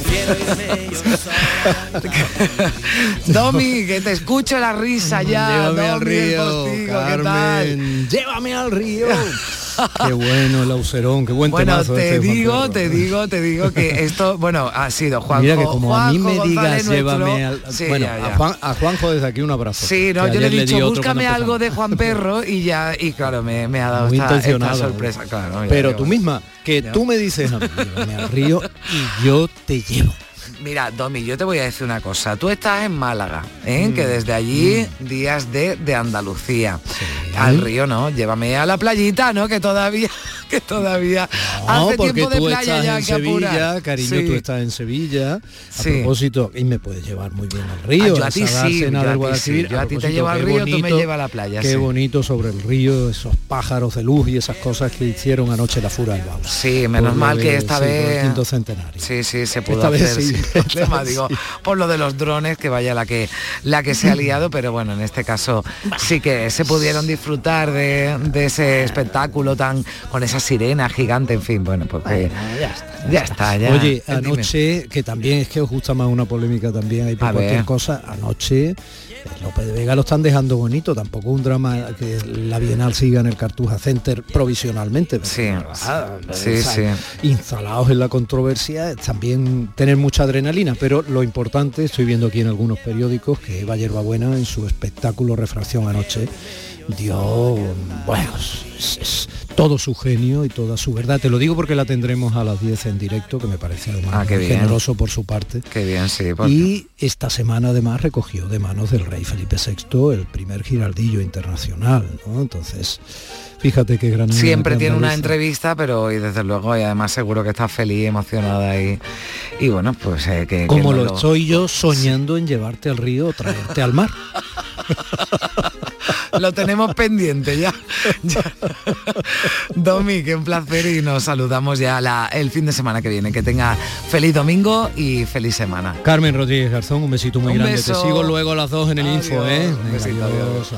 Domi, que te escucho la risa ya. Llévame al Domi, río, postigo, ¿qué tal? Carmen. Llévame al río. qué bueno el aucerón, qué buen Bueno, temazo te este digo, te digo, te digo que esto, bueno, ha sido Juanjo. Mira que como a mí me digas llévame al... Sí, bueno, ya, a. Juan, a Juanjo desde aquí un abrazo. Sí, no, yo le he le dicho, búscame algo de. Juan Perro y ya, y claro, me, me ha dado esta, sorpresa, claro. Pero tú misma, que tú me dices a mí, llévame al río y yo te llevo. Mira, Domi, yo te voy a decir una cosa. Tú estás en Málaga, ¿eh? Mm. que desde allí, días de, de Andalucía. Al río, ¿no? Llévame a la playita, ¿no? Que todavía, que todavía No, hace porque tiempo de tú playa estás ya en que apurar. Sevilla, cariño, Sí. tú estás en Sevilla. A Sí. propósito, y me puedes llevar muy bien al río. Ah, yo a ti sí, yo a del ti Guadalquivir. sí. Yo a ti te llevo al río, tú me llevas a la playa, Qué bonito sobre el río, esos pájaros de luz y esas cosas que hicieron anoche la Fura del Baus. Sí, menos mal que esta el vez... centenario. Sí, sí, se pudo Esta vez hacer sí, problema, vez digo, por lo de los drones, que vaya la que la que se ha liado, pero bueno, en este caso sí que se pudieron disfrutar de, de ese espectáculo tan con esa sirena gigante, en fin, bueno, pues que- ya está. ya está, ya. Oye, Eh, anoche, que también es que os gusta más una polémica también, hay por A cualquier ver. cosa, anoche López de Vega lo están dejando bonito, tampoco un drama que la Bienal siga en el Cartuja Center provisionalmente. Sí, ah, sí, o sea, sí. Instalados en la controversia, también tener mucha adrenalina, pero lo importante, estoy viendo aquí en algunos periódicos que Eva Yerbabuena en su espectáculo Refracción anoche dio, bueno, es- es todo su genio y toda su verdad. Te lo digo porque la tendremos a las 10 en directo, que me parece además Ah, generoso por su parte. Qué bien, sí. porque- Y esta semana además recogió de manos del rey Felipe VI el primer giraldillo internacional, ¿no? Entonces, fíjate qué gran Siempre gran tiene una entrevista, pero hoy desde luego, y además seguro que está feliz, emocionada y, y bueno, pues eh, que... que Como no lo estoy yo soñando en llevarte al río o traerte al mar. Lo tenemos pendiente ya. Ya. Domi, que un placer y nos saludamos ya la- el fin de semana que viene. Que tenga feliz domingo y feliz semana. Carmen Rodríguez Garzón, un besito muy Un grande. beso. Te sigo luego a las dos en el Adiós. info, ¿eh? Un besito, adiós.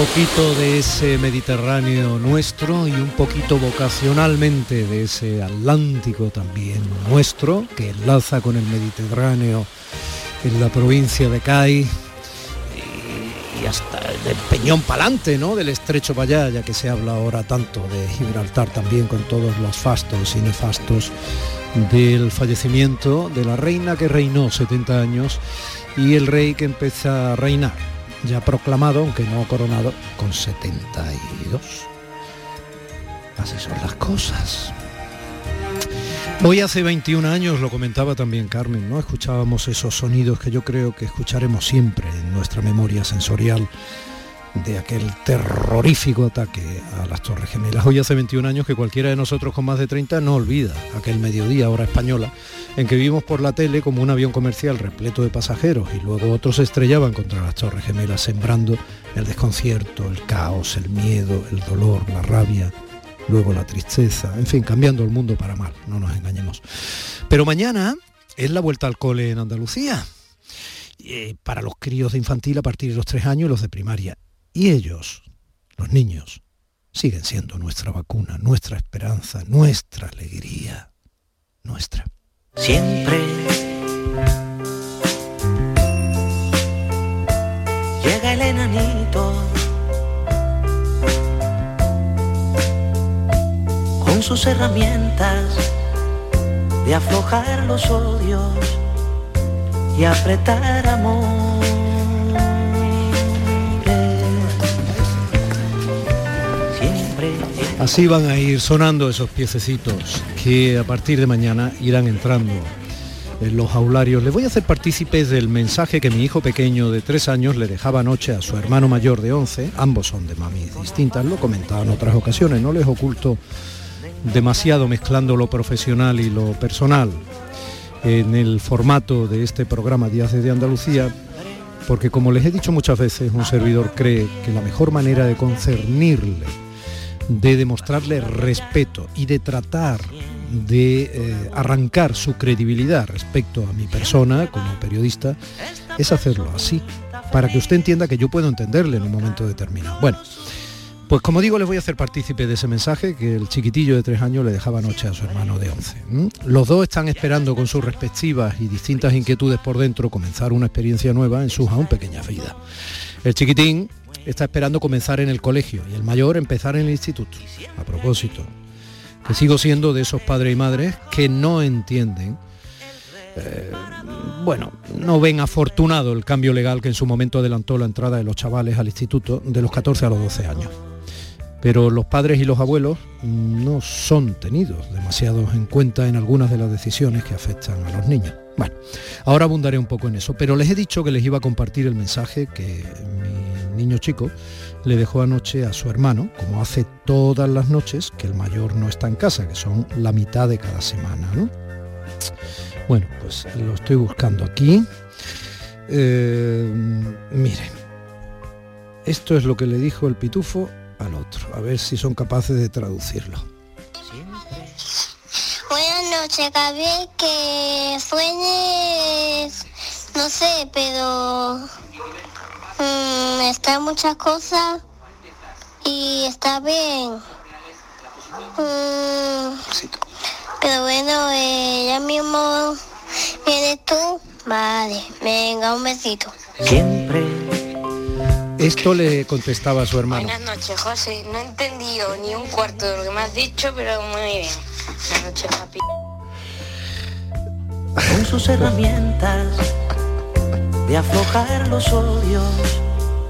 Poquito de ese Mediterráneo nuestro y un poquito vocacionalmente de ese Atlántico también nuestro, que enlaza con el Mediterráneo en la provincia de Cádiz y hasta del Peñón Palante, ¿no? Del estrecho para allá, ya que se habla ahora tanto de Gibraltar también con todos los fastos y nefastos del fallecimiento de la reina que reinó 70 años y el rey que empieza a reinar, ya proclamado, aunque no coronado, con 72. Así son las cosas. Hoy hace 21 años, lo comentaba también Carmen, ¿no? Escuchábamos esos sonidos que yo creo que escucharemos siempre en nuestra memoria sensorial de aquel terrorífico ataque a las Torres Gemelas. Hoy hace 21 años que cualquiera de nosotros con más de 30 no olvida aquel mediodía, hora española, en que vimos por la tele como un avión comercial repleto de pasajeros y luego otros se estrellaban contra las Torres Gemelas, sembrando el desconcierto, el caos, el miedo, el dolor, la rabia, luego la tristeza, en fin, cambiando el mundo para mal, no nos engañemos. Pero mañana es la vuelta al cole en Andalucía, eh, para los críos de infantil a partir de los tres años y los de primaria. Y ellos, los niños, siguen siendo nuestra vacuna, nuestra esperanza, nuestra alegría, nuestra. Siempre llega el enanito con sus herramientas de aflojar los odios y apretar amor. Así van a ir sonando esos piececitos que a partir de mañana irán entrando en los aularios. Les voy a hacer partícipes del mensaje que mi hijo pequeño de tres años le dejaba anoche a su hermano mayor de 11. Ambos son de mamis distintas, lo comentaba en otras ocasiones, no les oculto demasiado mezclando lo profesional y lo personal en el formato de este programa Días de Andalucía, porque como les he dicho muchas veces, un servidor cree que la mejor manera de concernirle, de demostrarle respeto y de tratar de eh, arrancar su credibilidad respecto a mi persona como periodista, es hacerlo así, para que usted entienda que yo puedo entenderle en un momento determinado. Bueno, pues como digo, les voy a hacer partícipe de ese mensaje que el chiquitillo de tres años le dejaba anoche a su hermano de 11. Los dos están esperando con sus respectivas y distintas inquietudes por dentro comenzar una experiencia nueva en sus aún pequeñas vidas. El chiquitín está esperando comenzar en el colegio y el mayor empezar en el instituto. A propósito, que sigo siendo de esos padres y madres que no entienden eh, bueno, no ven afortunado el cambio legal que en su momento adelantó la entrada de los chavales al instituto de los 14 a los 12 años pero los padres y los abuelos no son tenidos demasiado en cuenta en algunas de las decisiones que afectan a los niños. Bueno, ahora abundaré un poco en eso, pero les he dicho que les iba a compartir el mensaje que niño chico le dejó anoche a su hermano, como hace todas las noches que el mayor no está en casa, que son la mitad de cada semana. ¿no? Bueno, pues lo estoy buscando aquí. Eh, miren, esto es lo que le dijo el pitufo al otro. A ver si son capaces de traducirlo. Buenas noches, Gabriel, que sueñes, no sé, pero mmm, está muchas cosas y está bien. Mm, pero bueno, eh, ya mismo vienes tú. Vale, venga, un besito. Siempre esto le contestaba a su hermano. Buenas noches, José. No he entendido ni un cuarto de lo que me has dicho, pero muy bien. Buenas noches, papi. Con sus herramientas de aflojar los odios.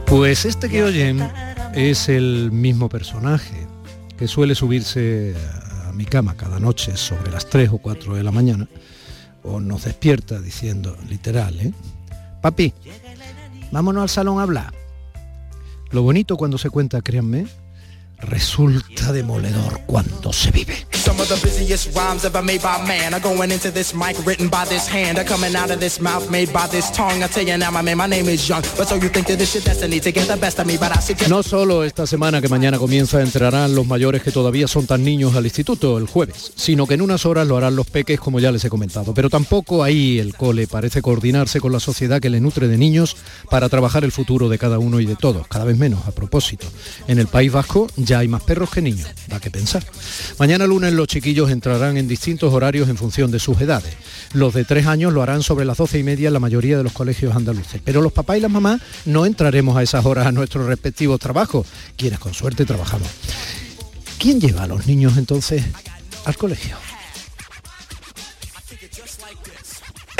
Pues este que oyen es el mismo personaje que suele subirse a mi cama cada noche sobre las 3 o 4 de la mañana o nos despierta diciendo, literal, ¿eh? Papi, vámonos al salón a hablar. Lo bonito cuando se cuenta, créanme, resulta demoledor cuando se vive. No solo esta semana que mañana comienza entrarán los mayores que todavía son tan niños al instituto el jueves, sino que en unas horas lo harán los peques como ya les he comentado. Pero tampoco ahí el cole parece coordinarse con la sociedad que le nutre de niños para trabajar el futuro de cada uno y de todos, cada vez menos a propósito. En el País Vasco ya hay más perros que niños, da que pensar. Mañana lunes los chiquillos entrarán en distintos horarios en función de sus edades. Los de tres años lo harán sobre las doce y media en la mayoría de los colegios andaluces. Pero los papás y las mamás no entraremos a esas horas a nuestros respectivos trabajos, quienes con suerte trabajamos. ¿Quién lleva a los niños entonces al colegio?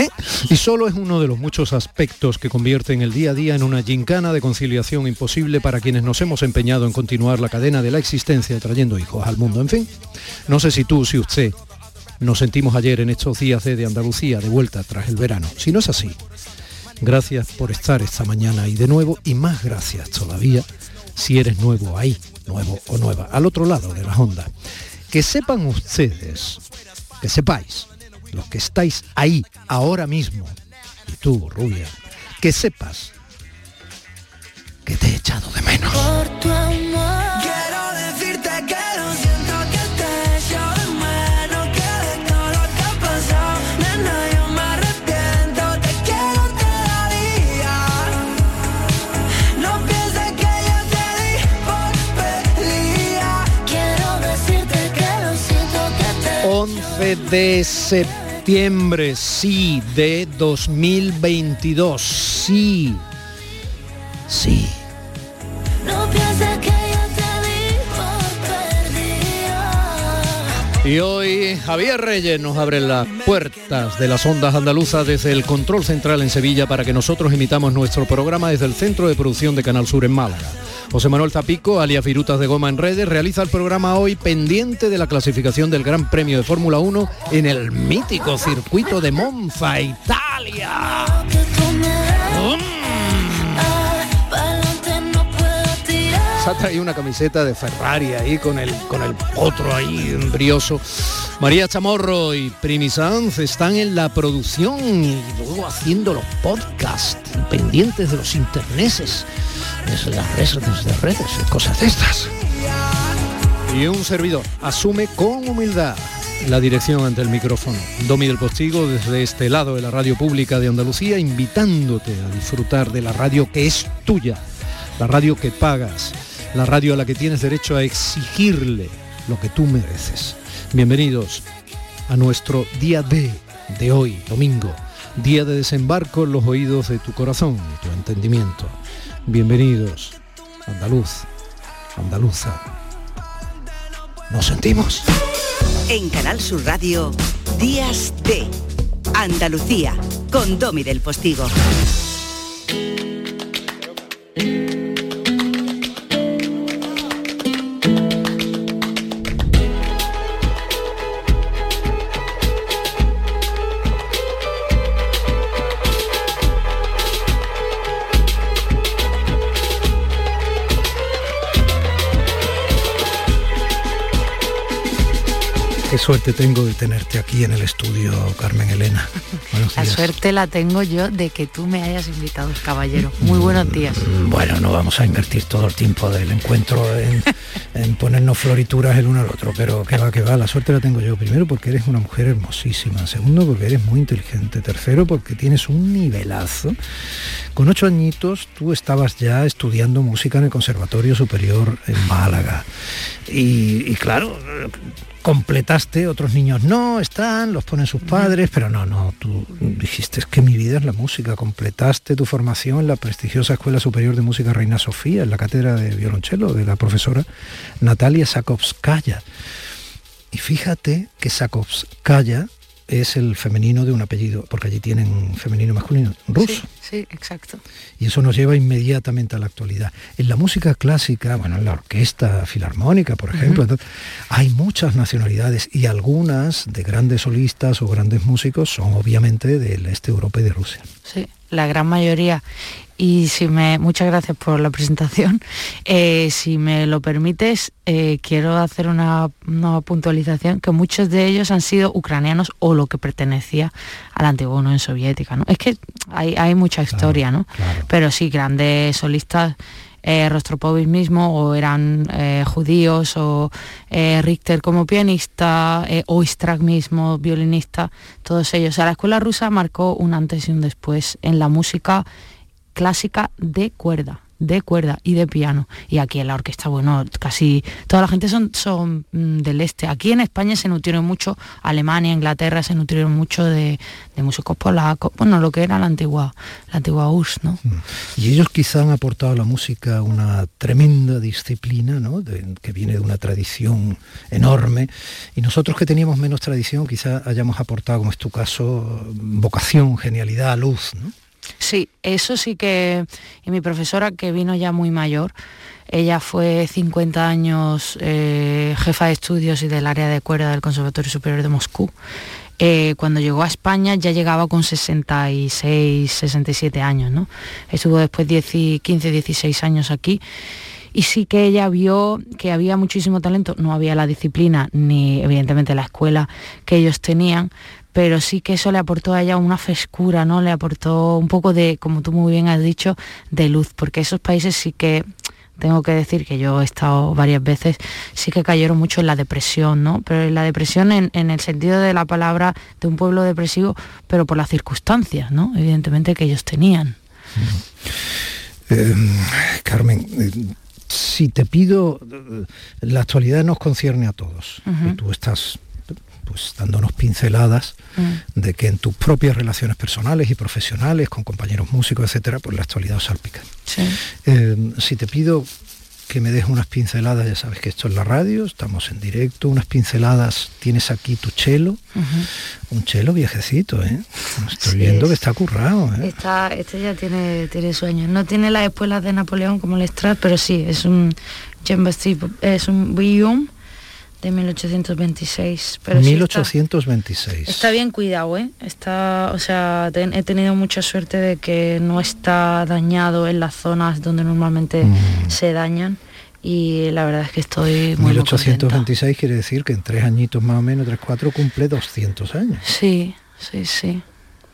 ¿Eh? Y solo es uno de los muchos aspectos que convierten el día a día en una gincana de conciliación imposible para quienes nos hemos empeñado en continuar la cadena de la existencia trayendo hijos al mundo. En fin, no sé si tú, si usted, nos sentimos ayer en estos días de, de Andalucía de vuelta tras el verano. Si no es así, gracias por estar esta mañana y de nuevo y más gracias todavía si eres nuevo ahí, nuevo o nueva, al otro lado de la onda. Que sepan ustedes, que sepáis, los que estáis ahí ahora mismo, y tú, rubia, que sepas que te he echado de menos. de septiembre, sí, de 2022, sí, sí. Y hoy Javier Reyes nos abre las puertas de las ondas andaluzas desde el control central en Sevilla para que nosotros imitamos nuestro programa desde el centro de producción de Canal Sur en Málaga. José Manuel Zapico, alias Virutas de Goma en redes, realiza el programa hoy pendiente de la clasificación del Gran Premio de Fórmula 1 en el mítico circuito de Monza, Italia. Se ha traído una camiseta de Ferrari ahí con el, con el potro ahí embrioso. María Chamorro y Primi Sanz están en la producción y luego haciendo los podcasts pendientes de los interneses desde las redes, desde redes, cosas de estas. Y un servidor asume con humildad la dirección ante el micrófono. Domi del Postigo desde este lado de la radio pública de Andalucía, invitándote a disfrutar de la radio que es tuya, la radio que pagas, la radio a la que tienes derecho a exigirle lo que tú mereces. Bienvenidos a nuestro día D de hoy, domingo, día de desembarco en los oídos de tu corazón y tu entendimiento. Bienvenidos, andaluz, andaluza. Nos sentimos. En Canal Sur Radio, Días de Andalucía, con Domi del Postigo. Qué suerte tengo de tenerte aquí en el estudio, Carmen Elena. la suerte la tengo yo de que tú me hayas invitado, caballero. Muy buenos mm, días. Bueno, no vamos a invertir todo el tiempo del encuentro en, ponernos florituras el uno al otro, pero que va, que va, la suerte la tengo yo. Primero porque eres una mujer hermosísima. Segundo porque eres muy inteligente. Tercero porque tienes un nivelazo. Con ocho añitos tú estabas ya estudiando música en el Conservatorio Superior en Málaga. y claro, completaste, otros niños no, están, los ponen sus padres, pero no, no, tú dijiste es que mi vida es la música, completaste tu formación en la prestigiosa Escuela Superior de Música Reina Sofía, en la cátedra de violonchelo de la profesora Natalia Sakovskaya. Y fíjate que Sakovskaya es el femenino de un apellido, porque allí tienen femenino y masculino, ruso. Sí, exacto. Y eso nos lleva inmediatamente a la actualidad. En la música clásica, bueno, en la orquesta filarmónica, por ejemplo, hay muchas nacionalidades y algunas de grandes solistas o grandes músicos son obviamente del este Europa y de Rusia. Sí, la gran mayoría. Y si me, muchas gracias por la presentación. Eh, si me lo permites, eh, quiero hacer una, puntualización que muchos de ellos han sido ucranianos o lo que pertenecía a la antigua Unión Soviética. ¿no? Es que hay, mucha historia, ¿no? Pero sí, grandes solistas. Eh, Rostropovich mismo, o eran eh, judíos, o Richter como pianista, o Istrak mismo, violinista, todos ellos. O sea, la escuela rusa marcó un antes y un después en la música clásica de cuerda de cuerda y de piano. Y aquí en la orquesta, bueno, casi toda la gente son, son mm, del este. Aquí en España se nutrieron mucho, Alemania, Inglaterra se nutrieron mucho de, músicos polacos, bueno, lo que era la antigua, la antigua URSS, ¿no? Mm. Y ellos quizá han aportado a la música una tremenda disciplina, ¿no? que viene de una tradición enorme. Y nosotros que teníamos menos tradición, quizá hayamos aportado, como es tu caso, vocación, genialidad, luz, ¿no? Sí, eso sí que... Y mi profesora, que vino ya muy mayor, ella fue 50 años eh, jefa de estudios y del área de cuerda del Conservatorio Superior de Moscú. Eh, cuando llegó a España ya llegaba con 66, 67 años, ¿no? Estuvo después 10, 15, 16 años aquí y sí que ella vio que había muchísimo talento, no había la disciplina ni evidentemente la escuela que ellos tenían, pero sí que eso le aportó a ella una frescura, ¿no? Le aportó un poco de, como tú muy bien has dicho, de luz, porque esos países sí que tengo que decir que yo he estado varias veces, sí que cayeron mucho en la depresión, ¿no? Pero en la depresión en, el sentido de la palabra de un pueblo depresivo, pero por las circunstancias, ¿no? Evidentemente que ellos tenían. Eh, Carmen, eh, si te pido, eh, la actualidad nos concierne a todos. y tú estás pues dándonos pinceladas mm. de que en tus propias relaciones personales y profesionales, con compañeros músicos, etcétera, pues la actualidad os salpica. Eh, si te pido que me des unas pinceladas, ya sabes que esto es la radio, estamos en directo, unas pinceladas, tienes aquí tu chelo, un chelo viejecito, ¿eh? Estoy viendo que está currado, ¿eh? este ya tiene, tiene sueños. No tiene las espuelas de Napoleón como el Strat, pero sí, es un es un Guillaume de 1826. Pero 1826. está, bien cuidado, ¿eh? Está, o sea, he tenido mucha suerte de que no está dañado en las zonas donde normalmente mm. se dañan y la verdad es que estoy muy 1826 quiere decir que en tres añitos más o menos, tres, cuatro, cumple 200 años. Sí, sí, sí.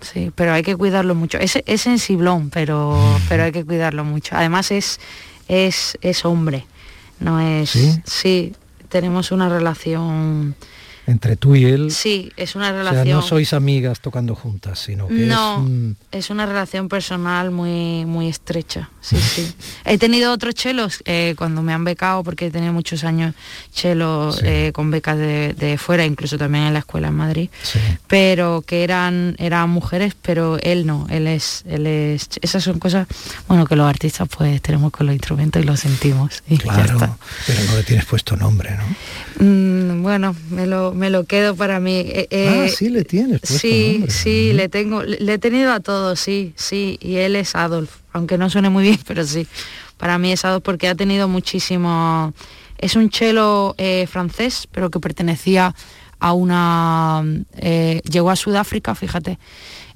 Sí, pero hay que cuidarlo mucho. Es, es sensiblón, pero, mm. pero hay que cuidarlo mucho. Además es, es, es hombre, no es... sí tenemos una relación entre tú y él. Sí, es una relación. no sois amigas tocando juntas, sino que no, es, una relación personal muy, muy estrecha. Sí, sí. He tenido otros chelos eh, cuando me han becado, porque he tenido muchos años chelos eh, con becas de, fuera, incluso también en la escuela en Madrid, pero que eran, eran mujeres, pero él no, él es, él es. Esas son cosas, bueno, que los artistas pues tenemos con los instrumentos y lo sentimos. claro, pero no le tienes puesto nombre, ¿no? Mm, bueno, me lo me lo quedo para mí. Eh, eh, ah, sí le tienes. Sí, sí, le tengo, le he tenido a todos, sí, sí, y él es Adolf, aunque no suene muy bien, pero sí, para mí es Adolf porque ha tenido muchísimo, es un chelo eh, francés, pero que pertenecía a una, llegó a Sudáfrica, fíjate,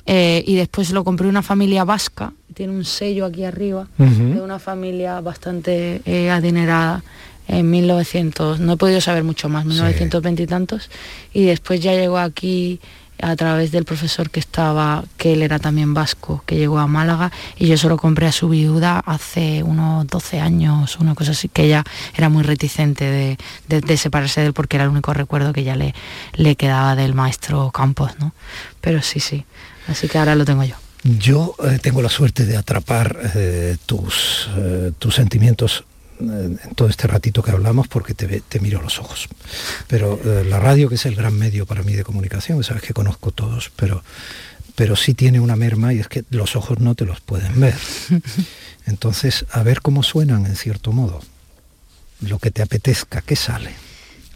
y después lo compré una familia vasca, tiene un sello aquí arriba, de una familia bastante adinerada en 1900, no he podido saber mucho más, 1920 y tantos, y después ya llegó aquí a través del profesor que estaba, que él era también vasco, que llegó a Málaga, y yo solo compré a su viuda hace unos 12 años, una cosa así, que ella era muy reticente de, separarse de él porque era el único recuerdo que ya le, le quedaba del maestro Campos, ¿no? Pero sí, sí, así que ahora lo tengo yo. Yo eh, tengo la suerte de atrapar eh, tus, eh, tus sentimientos en todo este ratito que hablamos porque te, te miro los ojos. Pero eh, la radio, que es el gran medio para mí de comunicación, sabes que conozco todos, pero, pero sí tiene una merma y es que los ojos no te los pueden ver. Entonces, a ver cómo suenan en cierto modo. Lo que te apetezca, ¿qué sale?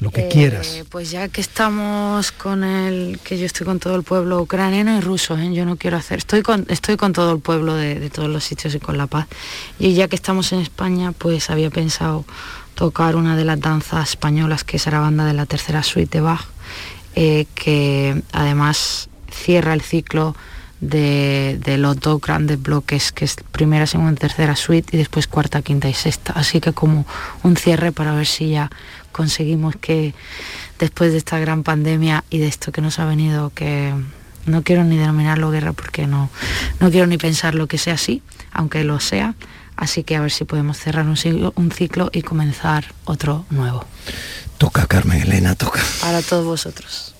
Lo que quieras. Eh, pues ya que estamos con el, que yo estoy con todo el pueblo ucraniano y ruso, ¿eh? yo no quiero hacer, estoy con, estoy con todo el pueblo de, todos los sitios y con la paz. Y ya que estamos en España, pues había pensado tocar una de las danzas españolas, que es la banda de la tercera suite de Bach, eh, que además cierra el ciclo de, de, los dos grandes bloques, que es primera, segunda tercera suite, y después cuarta, quinta y sexta. Así que como un cierre para ver si ya conseguimos que después de esta gran pandemia y de esto que nos ha venido, que no quiero ni denominarlo guerra porque no, no quiero ni pensar lo que sea así, aunque lo sea, así que a ver si podemos cerrar un ciclo, un ciclo y comenzar otro nuevo. Toca, Carmen Elena, toca. Para todos vosotros.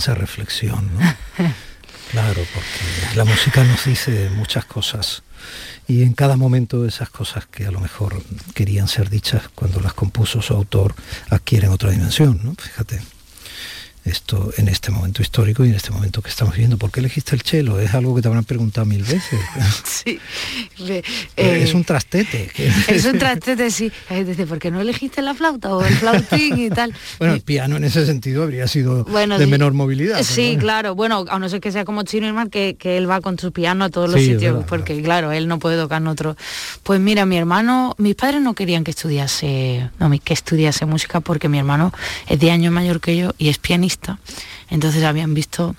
Intensa reflexión. Claro, porque la música nos dice muchas cosas y en cada momento esas cosas que a lo mejor querían ser dichas cuando las compuso su autor adquieren otra dimensión, ¿no? Fíjate. esto en este momento histórico y en este momento que estamos viviendo. ¿Por qué elegiste el chelo? Es algo que te habrán preguntado mil veces. Sí. Eh, es un trastete. Es un trastete, sí. Dice, ¿por qué no elegiste la flauta o el flautín y tal? Bueno, el piano en ese sentido habría sido de menor movilidad. Sí, claro. Bueno, a no ser que sea como Chino Herman, que, que él va con su piano a todos los sitios, porque claro, él no puede tocar en otro. Pues mira, mi hermano, mis padres no querían que estudiase, no, que estudiase música porque mi hermano es de años mayor que yo y es pianista. Entonces habían visto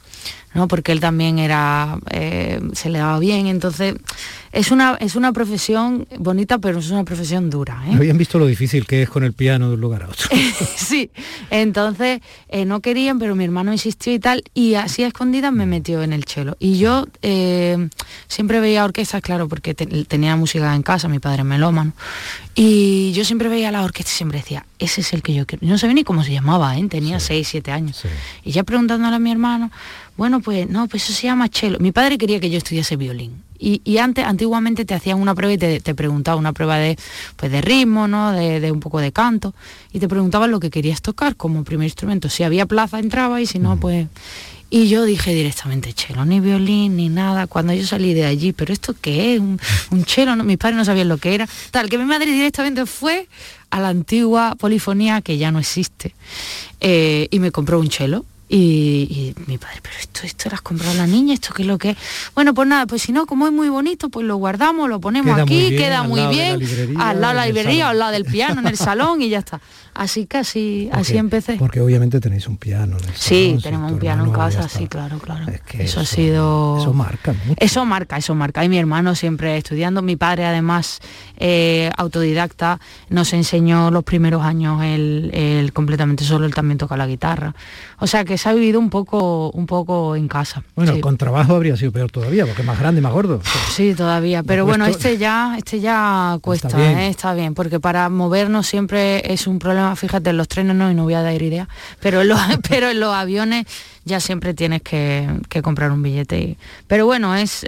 ¿no? porque él también era, eh, se le daba bien, entonces es una, es una profesión bonita, pero es una profesión dura. ¿eh? Habían visto lo difícil que es con el piano de un lugar a otro. sí, entonces eh, no querían, pero mi hermano insistió y tal, y así a escondidas me metió en el chelo. Y yo siempre veía orquestas, claro, porque tenía música en casa, mi padre melómano, y yo siempre veía la orquesta y siempre decía, ese es el que yo quiero. No sabía ni cómo se llamaba, tenía 6, 7 años. Y ya preguntándole a mi hermano, bueno, pues no, pues eso se llama chelo. Mi padre quería que yo estudiase violín. Y, antes, antiguamente te hacían una prueba y te, te preguntaban una prueba de, pues de ritmo, ¿no? De, un poco de canto. Y te preguntaban lo que querías tocar como primer instrumento. Si había plaza entraba y si no, pues... Y yo dije directamente, chelo, ni violín, ni nada. Cuando yo salí de allí, ¿pero esto qué es? ¿Un, un chelo? Mis padres no sabían lo que era. Tal, que mi madre directamente fue a la antigua polifonía, que ya no existe, eh, y me compró un chelo. Y, mi padre, pero esto, esto lo has comprado a la niña, esto qué es lo que es. Bueno, pues nada, pues si no, como es muy bonito, pues lo guardamos, lo ponemos aquí, queda muy bien, al lado de la librería, al lado del piano, en el salón y ya está. Así que así, así empecé. Porque obviamente tenéis un piano. sí, tenemos un piano en casa, sí, claro, claro. eso, ha sido... Eso marca Eso marca, eso marca. Y mi hermano siempre estudiando, mi padre además eh, autodidacta, nos enseñó los primeros años él, completamente solo, él también toca la guitarra. O sea que se ha vivido un poco, un poco en casa. Bueno, con trabajo habría sido peor todavía, porque más grande y más gordo. Sí, todavía. Pero bueno, este ya, este ya cuesta, ¿eh? está bien, porque para movernos siempre es un problema fíjate, en los trenes no, y no voy a dar idea, pero en los, pero en los aviones ya siempre tienes que, comprar un billete. pero bueno, es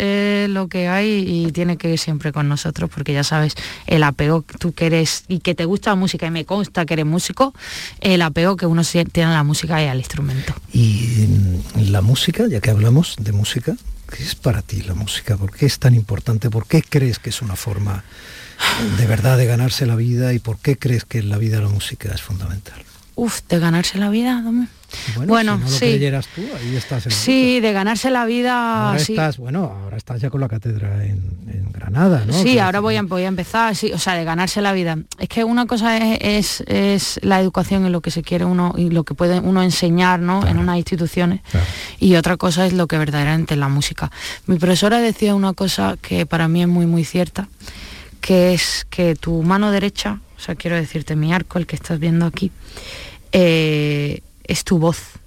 lo que hay y tiene que ir siempre con nosotros, porque ya sabes, el apego que tú que eres y que te gusta la música, y me consta que eres músico, el apego que uno tiene a la música y al instrumento. Y la música, ya que hablamos de música, ¿qué es para ti la música? ¿Por qué es tan importante? ¿Por qué crees que es una forma de verdad de ganarse la vida y por qué crees que en la vida la música es fundamental? Uf, de ganarse la vida, Bueno, si no lo creyeras tú, ahí estás. En sí, de ganarse la vida. Ahora estás, bueno, ahora estás ya con la cátedra en, Granada, ¿no? Sí, ahora voy a, voy a empezar, sí, o sea, de ganarse la vida. Es que una cosa es, es, la educación y lo que se quiere uno y lo que puede uno enseñar, ¿no? En unas instituciones. Y otra cosa es lo que verdaderamente es la música. Mi profesora decía una cosa que para mí es muy, muy cierta que es que tu mano derecha, o sea, quiero decirte, mi arco, el que estás viendo aquí, eh, es tu voz.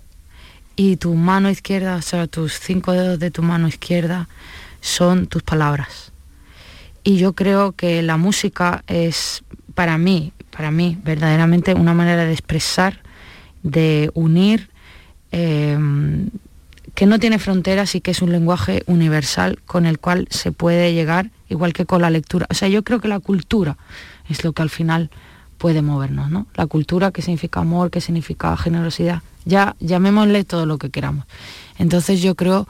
Y tu mano izquierda, o sea, tus cinco dedos de tu mano izquierda son tus palabras. Y yo creo que la música es, para mí, para mí, verdaderamente una manera de expresar, de unir, eh, que no tiene fronteras y que es un lenguaje universal con el cual se puede llegar, igual que con la lectura. O sea, yo creo que la cultura es lo que al final puede movernos, ¿no? La cultura que significa amor, que significa generosidad. Ya llamémosle todo lo que queramos. Entonces yo creo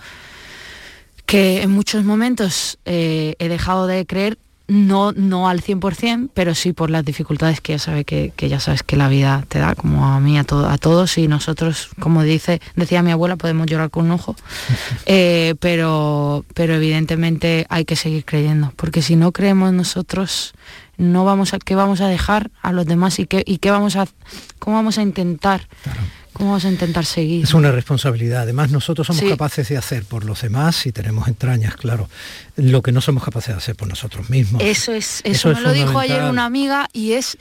que en muchos momentos eh, he dejado de creer no, no al 100%, pero sí por las dificultades que ya, sabe que, ya sabes que la vida te da, como a mí, a, a todos, y nosotros, como dice, decía mi abuela, podemos llorar con un ojo, eh, pero, pero evidentemente hay que seguir creyendo, porque si no creemos nosotros, no vamos a, ¿qué vamos a dejar a los demás y qué, y qué vamos a, cómo vamos a intentar? ¿Cómo vas a intentar seguir? Es una responsabilidad. Además, nosotros somos capaces de hacer por los demás y tenemos entrañas, claro, lo que no somos capaces de hacer por nosotros mismos. Eso es, eso, me lo dijo ayer una amiga y es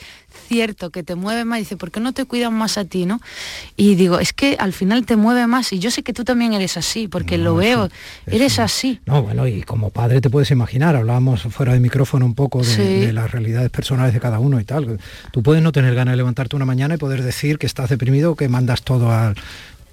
cierto que te mueve más, dice, ¿por qué no te cuidan más a ti, no? Y digo, es que al final te mueve más y yo sé que tú también eres así, porque lo veo, eres así. No, bueno, y como padre te puedes imaginar, hablábamos fuera de micrófono un poco de, las realidades personales de cada uno y tal. Tú puedes no tener ganas de levantarte una mañana y poder decir que estás deprimido que mandas todo al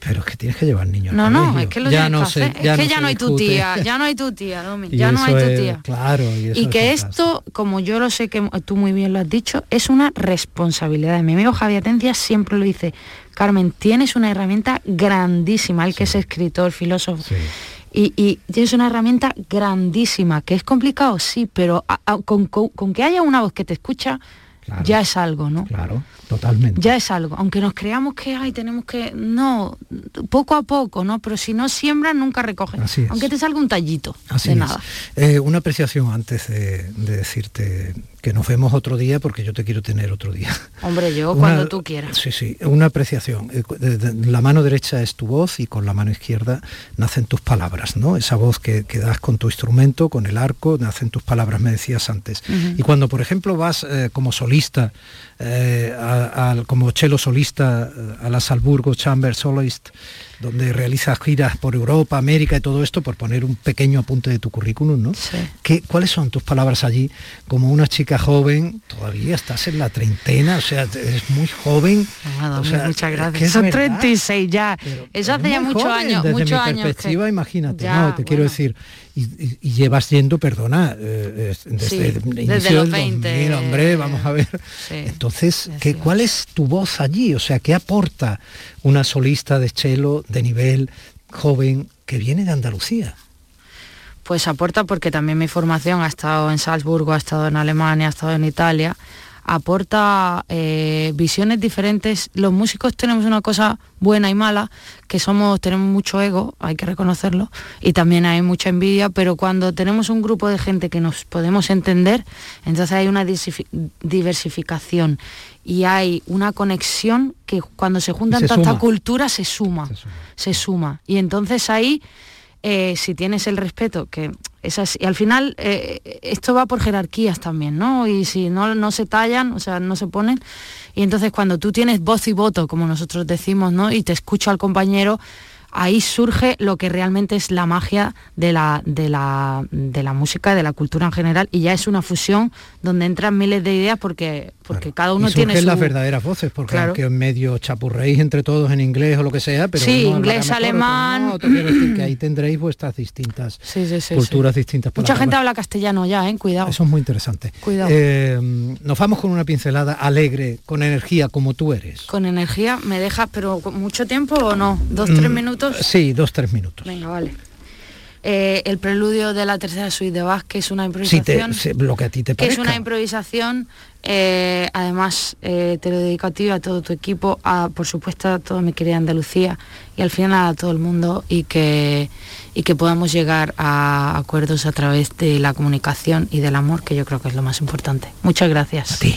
pero es que tienes que llevar niños. No, no, es que lo ya no sé, es que ya no hay tu tía, ya no hay tu tía, Domi, ya no hay tu tía. claro, y, que esto, como yo lo sé que tú muy bien lo has dicho, es una responsabilidad. Mi amigo Javier Atencia siempre lo dice, Carmen, tienes una herramienta grandísima, el que es escritor, filósofo. Y, y, tienes una herramienta grandísima, que es complicado, sí, pero con, que haya una voz que te escucha, ya es algo, ¿no? Claro, totalmente. Ya es algo, aunque nos creamos que hay, tenemos que, no, poco a poco, ¿no? Pero si no siembran, nunca recogen. Aunque te salga un tallito Así de nada. Eh, una apreciación antes de, decirte que nos vemos otro día porque yo te quiero tener otro día. Hombre, yo cuando tú quieras. Sí, sí, una apreciación. Eh, la mano derecha es tu voz y con la mano izquierda nacen tus palabras, ¿no? Esa voz que, das con tu instrumento, con el arco, nacen tus palabras, me decías antes. Y cuando, por ejemplo, vas eh, como solista, como chelo solista a la Salzburgo Chamber Soloist, donde realizas giras por Europa, América y todo esto, por poner un pequeño apunte de tu currículum, ¿no? ¿Qué, ¿Cuáles son tus palabras allí? Como una chica joven, todavía estás en la treintena, o sea, eres muy joven. muchas gracias. Son 36 ya. Eso hace ya muchos años. Desde muchos mi perspectiva, imagínate, no, te quiero decir, y, llevas yendo, perdona, eh, desde, desde los 20, hombre, vamos a ver. Entonces, ¿qué, ¿cuál es tu voz allí? O sea, ¿qué aporta una solista de cello de nivel joven que viene de Andalucía? Pues aporta porque también mi formación ha estado en Salzburgo, ha estado en Alemania, ha estado en Italia aporta eh, visiones diferentes. Los músicos tenemos una cosa buena y mala, que somos, tenemos mucho ego, hay que reconocerlo, y también hay mucha envidia, pero cuando tenemos un grupo de gente que nos podemos entender, entonces hay una diversificación y hay una conexión que cuando se juntan tanta cultura se suma, se suma, Y entonces ahí, eh, si tienes el respeto, que y al final eh, esto va por jerarquías también, ¿no? Y si no, no se tallan, o sea, no se ponen. Y entonces cuando tú tienes voz y voto, como nosotros decimos, ¿no? Y te escucha al compañero, ahí surge lo que realmente es la magia de la, de la, de la música, de la cultura en general, y ya es una fusión donde entran miles de ideas porque, porque cada uno y tiene las verdaderas voces, porque aunque en medio chapurréis entre todos en inglés o lo que sea, pero sí, inglés, alemán... decir que ahí tendréis vuestras distintas culturas, distintas Mucha gente habla castellano ya, ¿eh? Cuidado. Eso es muy interesante. Cuidado. Eh, nos vamos con una pincelada alegre, con energía, como tú eres. Con energía, ¿me dejas, pero mucho tiempo o no? ¿Dos, tres mm, minutos? Sí, dos, tres minutos. Venga, vale. Eh, el preludio de la tercera suite de Bach, que es una improvisación. lo que a ti te Que es una improvisación, eh, además eh, te lo dedico a ti, a todo tu equipo, a, por supuesto a toda mi querida Andalucía y al final a todo el mundo y que, y que podamos llegar a acuerdos a través de la comunicación y del amor, que yo creo que es lo más importante. Muchas gracias. A ti.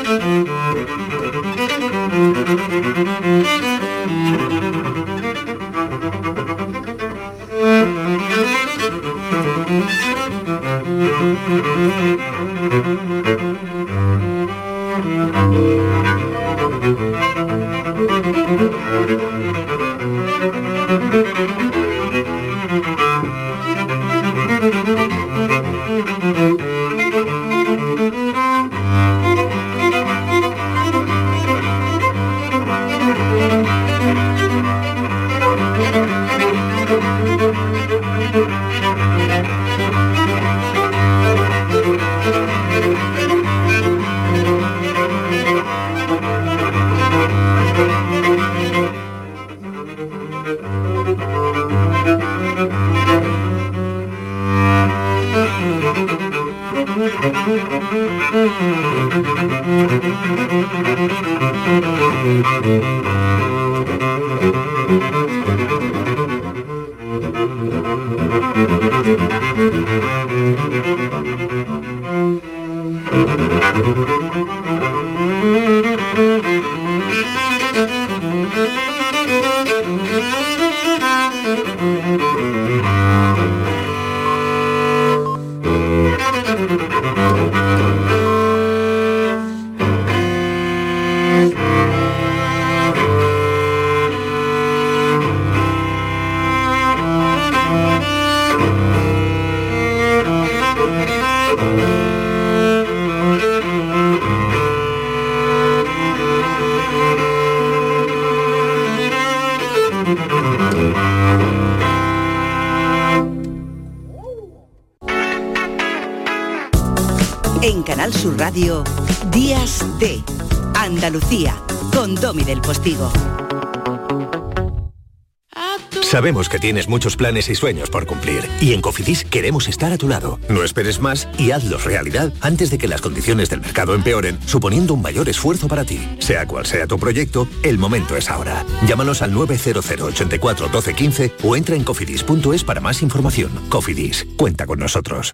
Andalucía, con Domi del Postigo. Sabemos que tienes muchos planes y sueños por cumplir y en Cofidis queremos estar a tu lado. No esperes más y hazlos realidad antes de que las condiciones del mercado empeoren, suponiendo un mayor esfuerzo para ti. Sea cual sea tu proyecto, el momento es ahora. Llámanos al 900 84 12 15 o entra en cofidis.es para más información. Cofidis, cuenta con nosotros.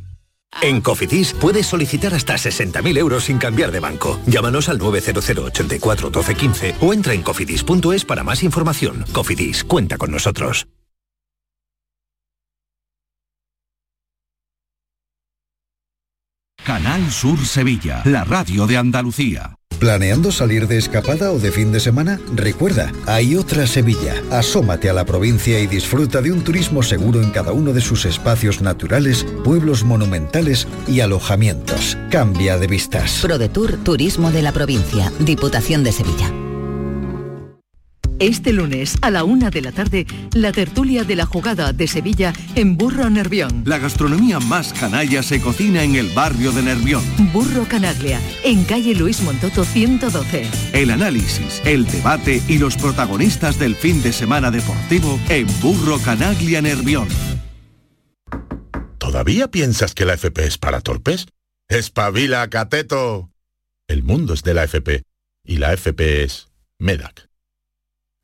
En Cofidis puedes solicitar hasta 60.000 euros sin cambiar de banco. Llámanos al 900 84 12 15 o entra en cofidis.es para más información. Cofidis, cuenta con nosotros. Canal Sur Sevilla, la radio de Andalucía. ¿Planeando salir de escapada o de fin de semana? Recuerda, hay otra Sevilla. Asómate a la provincia y disfruta de un turismo seguro en cada uno de sus espacios naturales, pueblos monumentales y alojamientos. Cambia de vistas. ProDetour Turismo de la Provincia, Diputación de Sevilla. Este lunes a la una de la tarde, la tertulia de la jugada de Sevilla en Burro Nervión. La gastronomía más canalla se cocina en el barrio de Nervión. Burro Canaglia, en calle Luis Montoto 112. El análisis, el debate y los protagonistas del fin de semana deportivo en Burro Canaglia Nervión. ¿Todavía piensas que la FP es para torpes? ¡Espabila, cateto! El mundo es de la FP y la FP es MEDAC.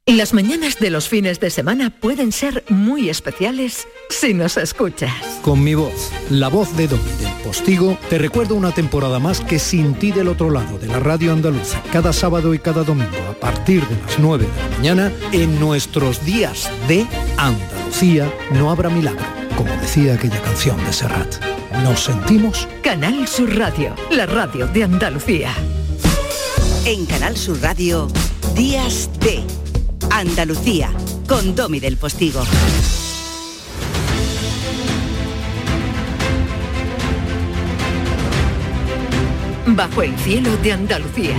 Las mañanas de los fines de semana pueden ser muy especiales si nos escuchas. Con mi voz, la voz de Domi del Postigo, te recuerdo una temporada más que sin ti del otro lado de la radio andaluza, cada sábado y cada domingo a partir de las 9 de la mañana, en nuestros días de Andalucía no habrá milagro, como decía aquella canción de Serrat. Nos sentimos Canal Sur Radio, la radio de Andalucía. En Canal Sur Radio, Días de Andalucía, con Domi del Postigo. Bajo el cielo de Andalucía.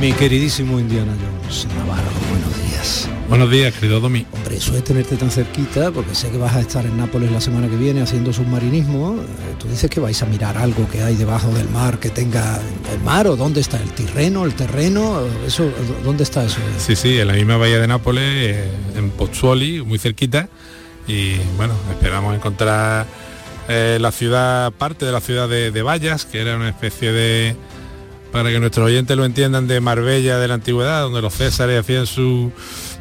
Mi queridísimo Indiana Jones, Navarro, buenos días. Buenos días, querido Domi. Hombre, eso es tenerte tan cerquita, porque sé que vas a estar en Nápoles la semana que viene haciendo submarinismo. Eh, Tú dices que vais a mirar algo que hay debajo del mar, que tenga el mar, o dónde está el terreno, el terreno, eso, ¿dónde está eso? Sí, sí, en la misma bahía de Nápoles, eh, en Pozzuoli, muy cerquita. Y bueno, esperamos encontrar eh, la ciudad, parte de la ciudad de, de Vallas, que era una especie de, para que nuestros oyentes lo entiendan, de Marbella de la antigüedad, donde los césares hacían su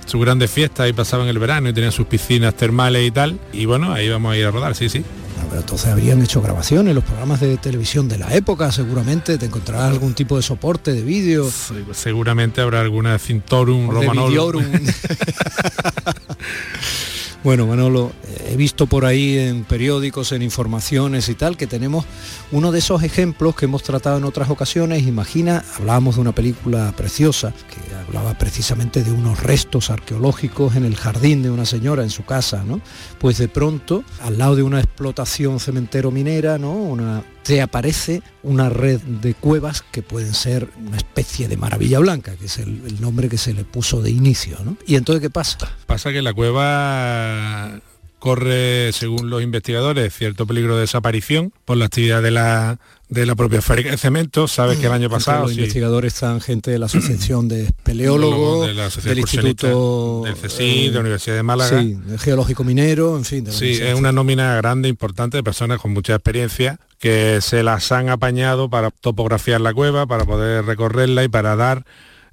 sus grandes fiestas y pasaban el verano y tenían sus piscinas termales y tal. Y bueno, ahí vamos a ir a rodar, sí, sí. Bueno, pero entonces habrían hecho grabaciones, los programas de televisión de la época, seguramente te encontrarás algún tipo de soporte de vídeo. Seguramente habrá alguna Cintorum. Videorum. Bueno, Manolo, eh, he visto por ahí en periódicos, en informaciones y tal, que tenemos uno de esos ejemplos que hemos tratado en otras ocasiones. Imagina, hablábamos de una película preciosa, que hablaba precisamente de unos restos arqueológicos en el jardín de una señora en su casa, ¿no? Pues de pronto, al lado de una explotación cementero minera, ¿no? Una, te aparece una red de cuevas que pueden ser una especie de maravilla blanca, que es el, nombre que se le puso de inicio, ¿no? ¿Y entonces qué pasa? Pasa que la cueva corre, según los investigadores, cierto peligro de desaparición por la actividad de la, de la propia fábrica de cemento. Sabes que el año pasado... los investigadores están gente de la Asociación de Espeleólogos, del Instituto... Del CSI, de la Universidad de Málaga. Sí, del Geológico Minero, en fin. sí, es una nómina grande, importante, de personas con mucha experiencia que se las han apañado para topografiar la cueva, para poder recorrerla y para dar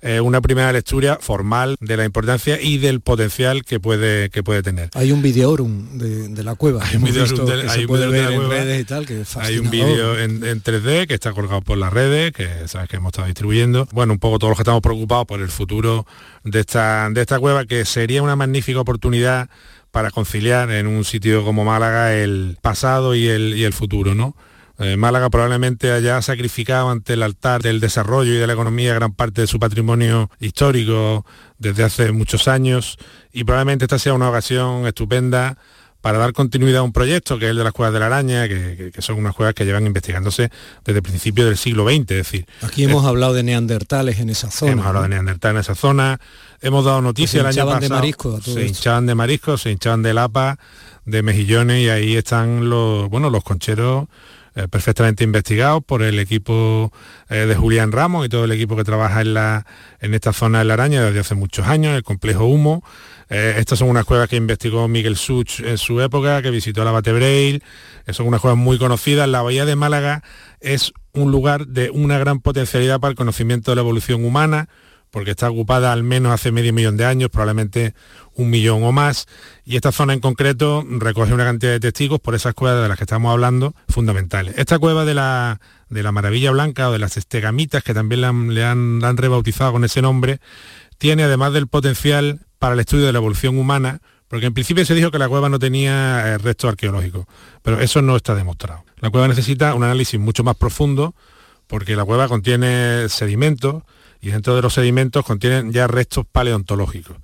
eh, una primera lectura formal de la importancia y del potencial que puede, que puede tener. Hay un videorum de, de la cueva. Hay un video en y tal, que Hay un vídeo en, 3D que está colgado por las redes, que sabes que hemos estado distribuyendo. Bueno, un poco todos los que estamos preocupados por el futuro de esta, de esta cueva, que sería una magnífica oportunidad para conciliar en un sitio como Málaga el pasado y el, y el futuro, ¿no? Eh, Málaga probablemente haya sacrificado ante el altar del desarrollo y de la economía gran parte de su patrimonio histórico desde hace muchos años y probablemente esta sea una ocasión estupenda para dar continuidad a un proyecto que es el de las cuevas de la araña, que, son unas cuevas que llevan investigándose desde el principio del siglo XX. Es decir, aquí hemos hablado de neandertales en esa zona. Hemos hablado de neandertales en esa zona. Hemos dado noticias el año pasado. de marisco. se hinchaban de marisco, se hinchaban de lapa, de mejillones y ahí están los, bueno, los concheros eh, perfectamente investigados por el equipo eh, de Julián Ramos y todo el equipo que trabaja en, la, en esta zona de la araña desde hace muchos años, el complejo Humo. Eh, estas son unas cuevas que investigó Miguel Such en su época, que visitó la Batebreil. Son unas cuevas muy conocidas. La Bahía de Málaga es un lugar de una gran potencialidad para el conocimiento de la evolución humana, porque está ocupada al menos hace medio millón de años, probablemente un millón o más, y esta zona en concreto recoge una cantidad de testigos por esas cuevas de las que estamos hablando fundamentales. Esta cueva de la, de la Maravilla Blanca o de las Estegamitas, que también le han, rebautizado con ese nombre, tiene además del potencial para el estudio de la evolución humana, porque en principio se dijo que la cueva no tenía eh, restos arqueológicos, pero eso no está demostrado. La cueva necesita un análisis mucho más profundo, porque la cueva contiene sedimentos, y dentro de los sedimentos contienen ya restos paleontológicos.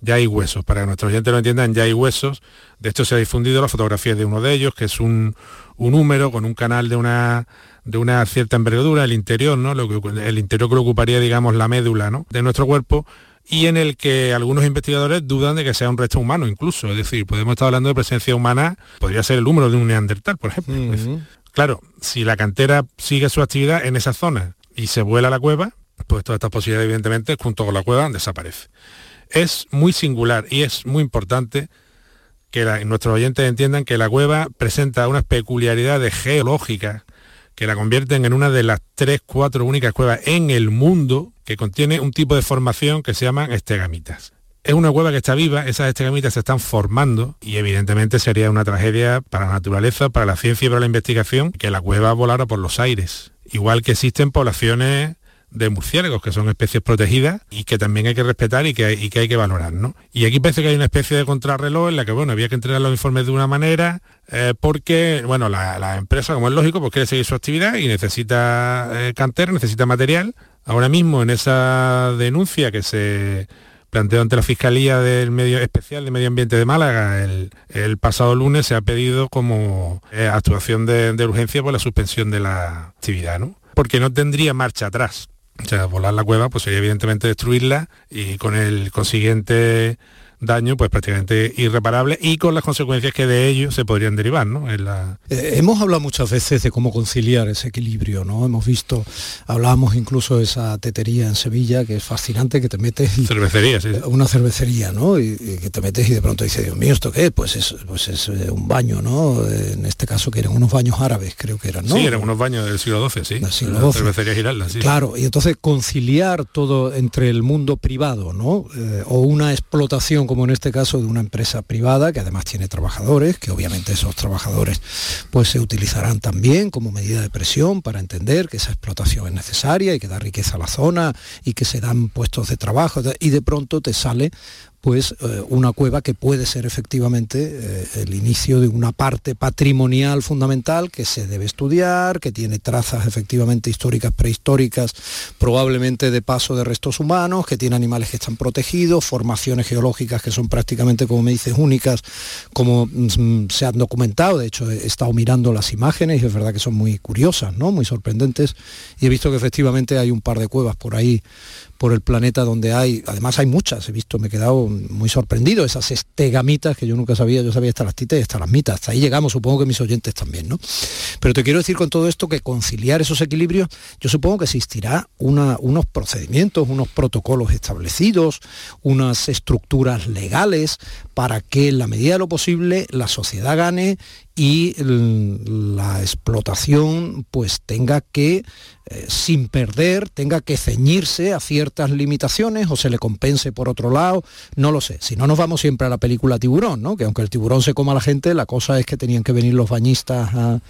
Ya hay huesos, para que nuestros oyentes lo entiendan, ya hay huesos. De hecho, se ha difundido la fotografía de uno de ellos, que es un, húmero con un canal de una, de una cierta envergadura, el interior, ¿no? Lo que, el interior que lo ocuparía, digamos, la médula ¿no? de nuestro cuerpo, y en el que algunos investigadores dudan de que sea un resto humano incluso. Es decir, podemos estar hablando de presencia humana, podría ser el húmero de un neandertal, por ejemplo. Claro, si la cantera sigue su actividad en esa zona y se vuela a la cueva, pues todas estas posibilidades evidentemente junto con la cueva desaparece. Es muy singular y es muy importante que nuestros oyentes entiendan que la cueva presenta unas peculiaridades geológicas que la convierten en una de las tres, cuatro únicas cuevas en el mundo que contiene un tipo de formación que se llaman estegamitas. Es una cueva que está viva, esas estegamitas se están formando y evidentemente sería una tragedia para la naturaleza, para la ciencia y para la investigación que la cueva volara por los aires. Igual que existen poblaciones de murciélagos, que son especies protegidas y que también hay que respetar y que hay, que, hay que valorar. ¿no? Y aquí parece que hay una especie de contrarreloj en la que bueno, había que entregar los informes de una manera, eh, porque bueno, la, empresa, como es lógico, pues quiere seguir su actividad y necesita eh, cantera, necesita material. Ahora mismo en esa denuncia que se planteó ante la Fiscalía del Medio Especial de Medio Ambiente de Málaga el, pasado lunes se ha pedido como eh, actuación de, de, urgencia por la suspensión de la actividad, ¿no? Porque no tendría marcha atrás. O sea, volar la cueva pues sería evidentemente destruirla y con el consiguiente daño pues prácticamente irreparable y con las consecuencias que de ello se podrían derivar ¿no? En la... Eh, hemos hablado muchas veces de cómo conciliar ese equilibrio, ¿no? Hemos visto, hablábamos incluso de esa tetería en Sevilla, que es fascinante, que te metes... Y, cervecería, sí. Una cervecería, ¿no? Y, que te metes y de pronto dices, Dios mío, ¿esto qué? Pues es, pues es eh, un baño, ¿no? En este caso que eran unos baños árabes, creo que eran, ¿no? Sí, eran unos baños del siglo XII, sí. Del siglo XII. Cervecería Giralda, sí. Claro, y entonces conciliar todo entre el mundo privado, ¿no? Eh, o una explotación como en este caso de una empresa privada que además tiene trabajadores, que obviamente esos trabajadores pues se utilizarán también como medida de presión para entender que esa explotación es necesaria y que da riqueza a la zona y que se dan puestos de trabajo y de pronto te sale pues eh, una cueva que puede ser efectivamente eh, el inicio de una parte patrimonial fundamental que se debe estudiar, que tiene trazas efectivamente históricas, prehistóricas, probablemente de paso de restos humanos, que tiene animales que están protegidos, formaciones geológicas que son prácticamente, como me dices, únicas, como mm, se han documentado. De hecho, he estado mirando las imágenes y es verdad que son muy curiosas, ¿no? muy sorprendentes, y he visto que efectivamente hay un par de cuevas por ahí por el planeta donde hay, además hay muchas, he visto, me he quedado muy sorprendido, esas estegamitas que yo nunca sabía, yo sabía hasta las titas y hasta las mitas, hasta ahí llegamos, supongo que mis oyentes también, ¿no? Pero te quiero decir con todo esto que conciliar esos equilibrios, yo supongo que existirá unos procedimientos, unos protocolos establecidos, unas estructuras legales para que en la medida de lo posible la sociedad gane y la explotación pues tenga que, eh, sin perder, tenga que ceñirse a ciertas limitaciones o se le compense por otro lado, no lo sé. Si no nos vamos siempre a la película Tiburón, ¿no? Que aunque el tiburón se coma a la gente, la cosa es que tenían que venir los bañistas a,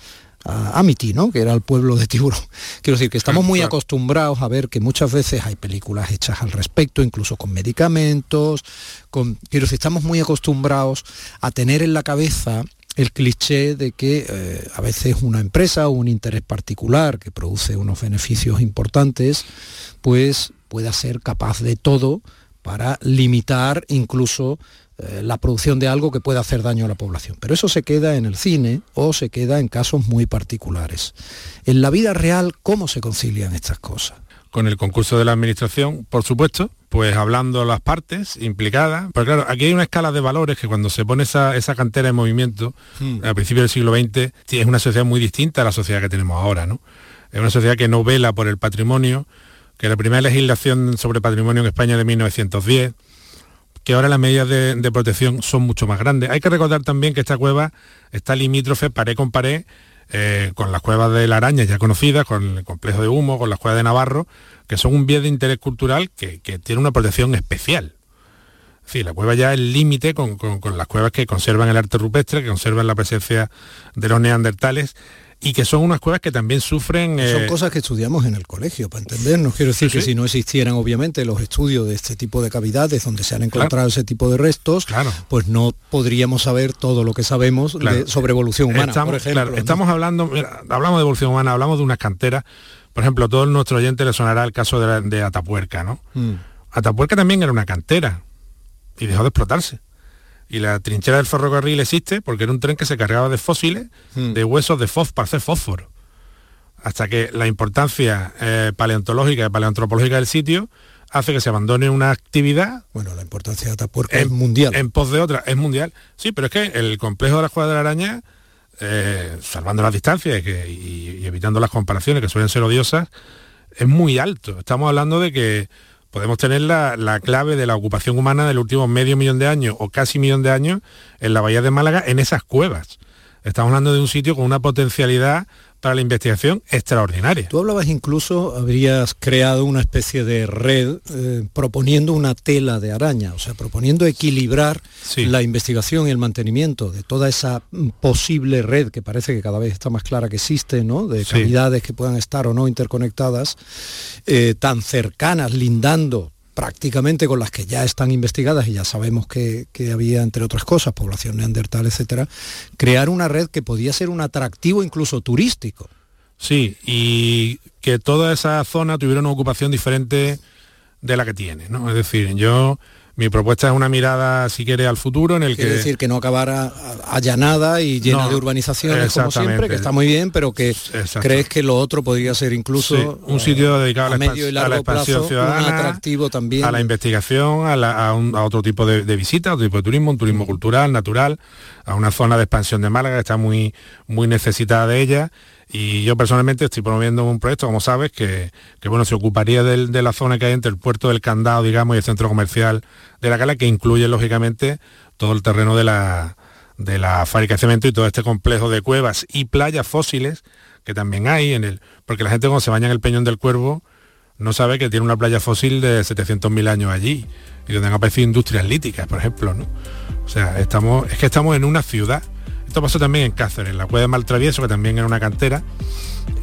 a Amity, ¿no? que era el pueblo de Tiburón. Quiero decir que estamos muy acostumbrados a ver que muchas veces hay películas hechas al respecto, incluso con medicamentos, con... quiero decir, estamos muy acostumbrados a tener en la cabeza el cliché de que eh, a veces una empresa o un interés particular que produce unos beneficios importantes, pues pueda ser capaz de todo para limitar incluso eh, la producción de algo que pueda hacer daño a la población. Pero eso se queda en el cine o se queda en casos muy particulares. En la vida real, ¿cómo se concilian estas cosas? Con el concurso de la administración, por supuesto, pues hablando las partes implicadas. Pero claro, aquí hay una escala de valores que cuando se pone esa, cantera en movimiento, hmm. a principios del siglo XX, es una sociedad muy distinta a la sociedad que tenemos ahora, ¿no? Es una sociedad que no vela por el patrimonio, que la primera legislación sobre patrimonio en España de 1910, que ahora las medidas de, de protección son mucho más grandes. Hay que recordar también que esta cueva está limítrofe pared con pared eh, con las cuevas de la araña ya conocidas, con el complejo de humo, con las cuevas de Navarro, que son un bien de interés cultural que, tiene una protección especial. Sí, la cueva ya es límite con, las cuevas que conservan el arte rupestre, que conservan la presencia de los neandertales y que son unas cuevas que también sufren... Son eh, cosas que estudiamos en el colegio, para entendernos. Quiero decir que si no existieran, obviamente, los estudios de este tipo de cavidades donde se han encontrado ese tipo de restos, pues no podríamos saber todo lo que sabemos sobre evolución humana, estamos, por ejemplo. Estamos hablando, hablamos de evolución humana, hablamos de unas canteras. Por ejemplo, a todo nuestro oyente le sonará el caso de, Atapuerca, ¿no? Mm. Atapuerca también era una cantera y dejó de explotarse y la trinchera del ferrocarril existe porque era un tren que se cargaba de fósiles, hmm. de huesos de fósforo para hacer fósforo. Hasta que la importancia eh, paleontológica y paleoantropológica del sitio hace que se abandone una actividad. Bueno, la importancia de Atapuerca es mundial. En pos de otra, es mundial. Sí, pero es que el complejo de la Escuela de la Araña, eh, salvando las distancias y, y evitando las comparaciones que suelen ser odiosas, es muy alto. Estamos hablando de que podemos tener la, clave de la ocupación humana del último medio millón de años o casi millón de años en la bahía de Málaga, en esas cuevas. Estamos hablando de un sitio con una potencialidad para la investigación extraordinaria. Tú hablabas incluso, habrías creado una especie de red eh, proponiendo una tela de araña, o sea, proponiendo equilibrar la investigación y el mantenimiento de toda esa mm, posible red que parece que cada vez está más clara que existe, ¿no? De cavidades que puedan estar o no interconectadas, eh, tan cercanas, lindando prácticamente con las que ya están investigadas y ya sabemos que, había, entre otras cosas, población neandertal, etcétera, crear una red que podía ser un atractivo incluso turístico. Sí, y que toda esa zona tuviera una ocupación diferente de la que tiene, ¿no? Es decir, yo mi propuesta es una mirada, si quiere, al futuro en el Quiere decir que no acabara allanada y llena de urbanizaciones como siempre, que está muy bien, pero que crees que lo otro podría ser incluso un sitio dedicado a, la, medio y largo expansión ciudadana, atractivo también. A la investigación, a, otro tipo de, de visitas, otro tipo de turismo, un turismo cultural, natural, a una zona de expansión de Málaga que está muy, muy necesitada de ella y yo personalmente estoy promoviendo un proyecto, como sabes, que, bueno, se ocuparía de la zona que hay entre el puerto del Candado, digamos, y el centro comercial de la Cala, que incluye, lógicamente, todo el terreno de la, de la fábrica de cemento y todo este complejo de cuevas y playas fósiles que también hay en el... Porque la gente cuando se baña en el Peñón del Cuervo no sabe que tiene una playa fósil de 700.000 años allí y donde han aparecido industrias líticas, por ejemplo, ¿no? O sea, estamos, es que estamos en una ciudad esto pasó también en Cáceres, en la cueva de Maltravieso, que también era una cantera,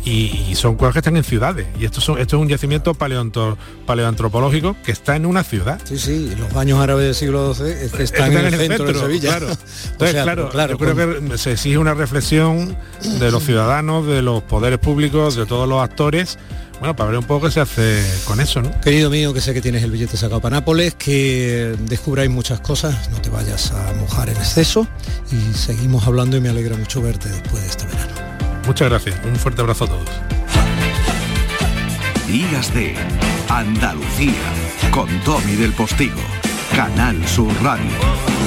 y, son cuevas que están en ciudades. Y esto, son, esto es un yacimiento paleoantropológico que está en una ciudad. Sí, sí, los baños árabes del siglo XII están, en, el, centro, de Sevilla. Claro. Entonces, claro, claro, yo creo que se exige una reflexión de los ciudadanos, de los poderes públicos, de todos los actores bueno, para ver un poco qué se hace con eso, ¿no? Querido mío, que sé que tienes el billete sacado para Nápoles, que descubráis muchas cosas, no te vayas a mojar en exceso y seguimos hablando y me alegra mucho verte después de este verano. Muchas gracias, un fuerte abrazo a todos. Días de Andalucía con Tommy del Postigo, Canal Sur Radio.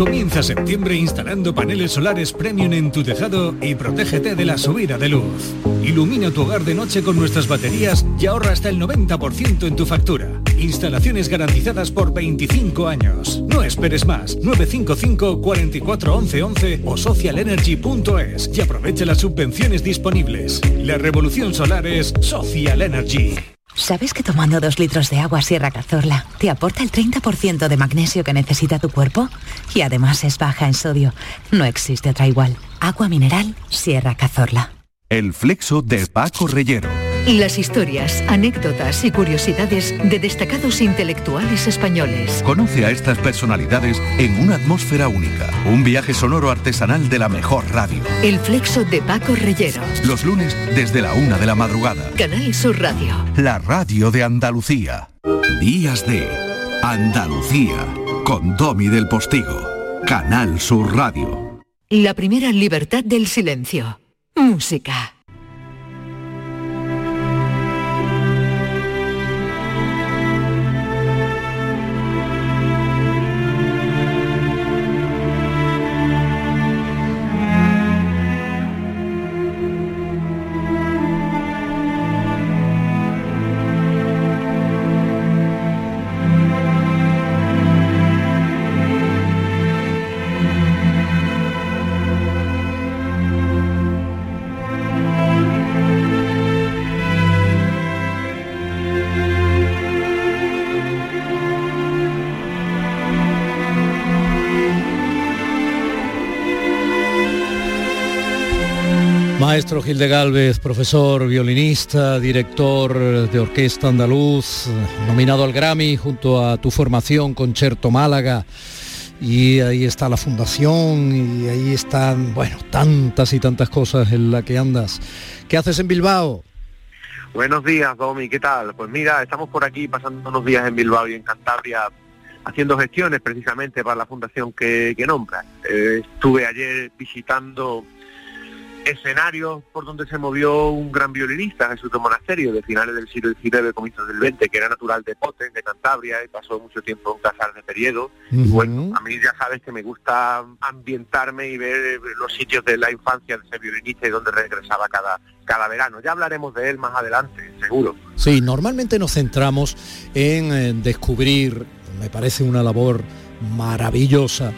Comienza septiembre instalando paneles solares premium en tu tejado y protégete de la subida de luz. Ilumina tu hogar de noche con nuestras baterías y ahorra hasta el 90% en tu factura. Instalaciones garantizadas por 25 años. No esperes más. 955 44 11 o socialenergy.es y aprovecha las subvenciones disponibles. La revolución solar es Social Energy. ¿Sabes que tomando dos litros de agua Sierra Cazorla te aporta el 30% de magnesio que necesita tu cuerpo? Y además es baja en sodio. No existe otra igual. Agua mineral Sierra Cazorla. El flexo de Paco Reyero las historias, anécdotas y curiosidades de destacados intelectuales españoles. Conoce a estas personalidades en una atmósfera única. Un viaje sonoro artesanal de la mejor radio. El flexo de Paco Reyero. Los lunes desde la una de la madrugada. Canal Sur Radio. La radio de Andalucía. Días de Andalucía. Con Domi del Postigo. Canal Sur Radio. La primera libertad del silencio. Música. Maestro Gil de Galvez, profesor, violinista, director de orquesta andaluz, nominado al Grammy junto a tu formación Concerto Málaga. Y ahí está la fundación y ahí están, bueno, tantas y tantas cosas en las que andas. ¿Qué haces en Bilbao? Buenos días, Domi, ¿qué tal? Pues mira, estamos por aquí pasando unos días en Bilbao y en Cantabria haciendo gestiones precisamente para la fundación que, que nombra. Eh, estuve ayer visitando escenario por donde se movió un gran violinista, Jesús de Monasterio, de finales del siglo XIX, comienzos del XX, que era natural de Poten, de Cantabria, y pasó mucho tiempo en Casar de Periedo. Bueno, a mí ya sabes que me gusta ambientarme y ver los sitios de la infancia de ese violinista y donde regresaba cada, cada verano. Ya hablaremos de él más adelante, seguro. Sí, normalmente nos centramos en eh, descubrir, me parece una labor maravillosa,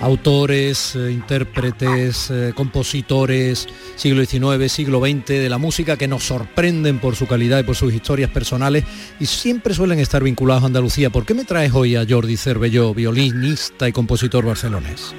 autores, eh, intérpretes, eh, compositores, siglo XIX, siglo XX, de la música que nos sorprenden por su calidad y por sus historias personales y siempre suelen estar vinculados a Andalucía. ¿Por qué me traes hoy a Jordi Cervelló, violinista y compositor barcelonés?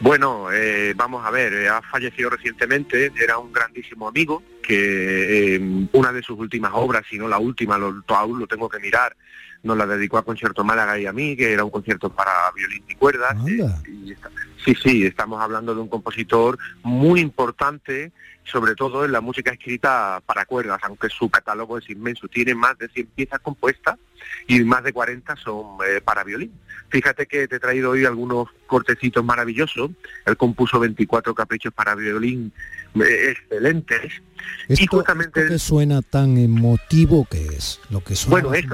Bueno, eh, vamos a ver, ha fallecido recientemente, era un grandísimo amigo, que una de sus últimas obras, si no la última, aún lo tengo que mirar, nos la dedicó a Concierto Málaga y a mí, que era un concierto para violín y cuerdas. Eh, sí, sí, estamos hablando de un compositor muy importante, sobre todo en la música escrita para cuerdas, aunque su catálogo es inmenso. Tiene más de 100 piezas compuestas y más de 40 son eh, para violín. Fíjate que te he traído hoy algunos cortecitos maravillosos. Él compuso 24 caprichos para violín eh, excelentes. y justamente... que suena tan emotivo que es? Lo que suena bueno,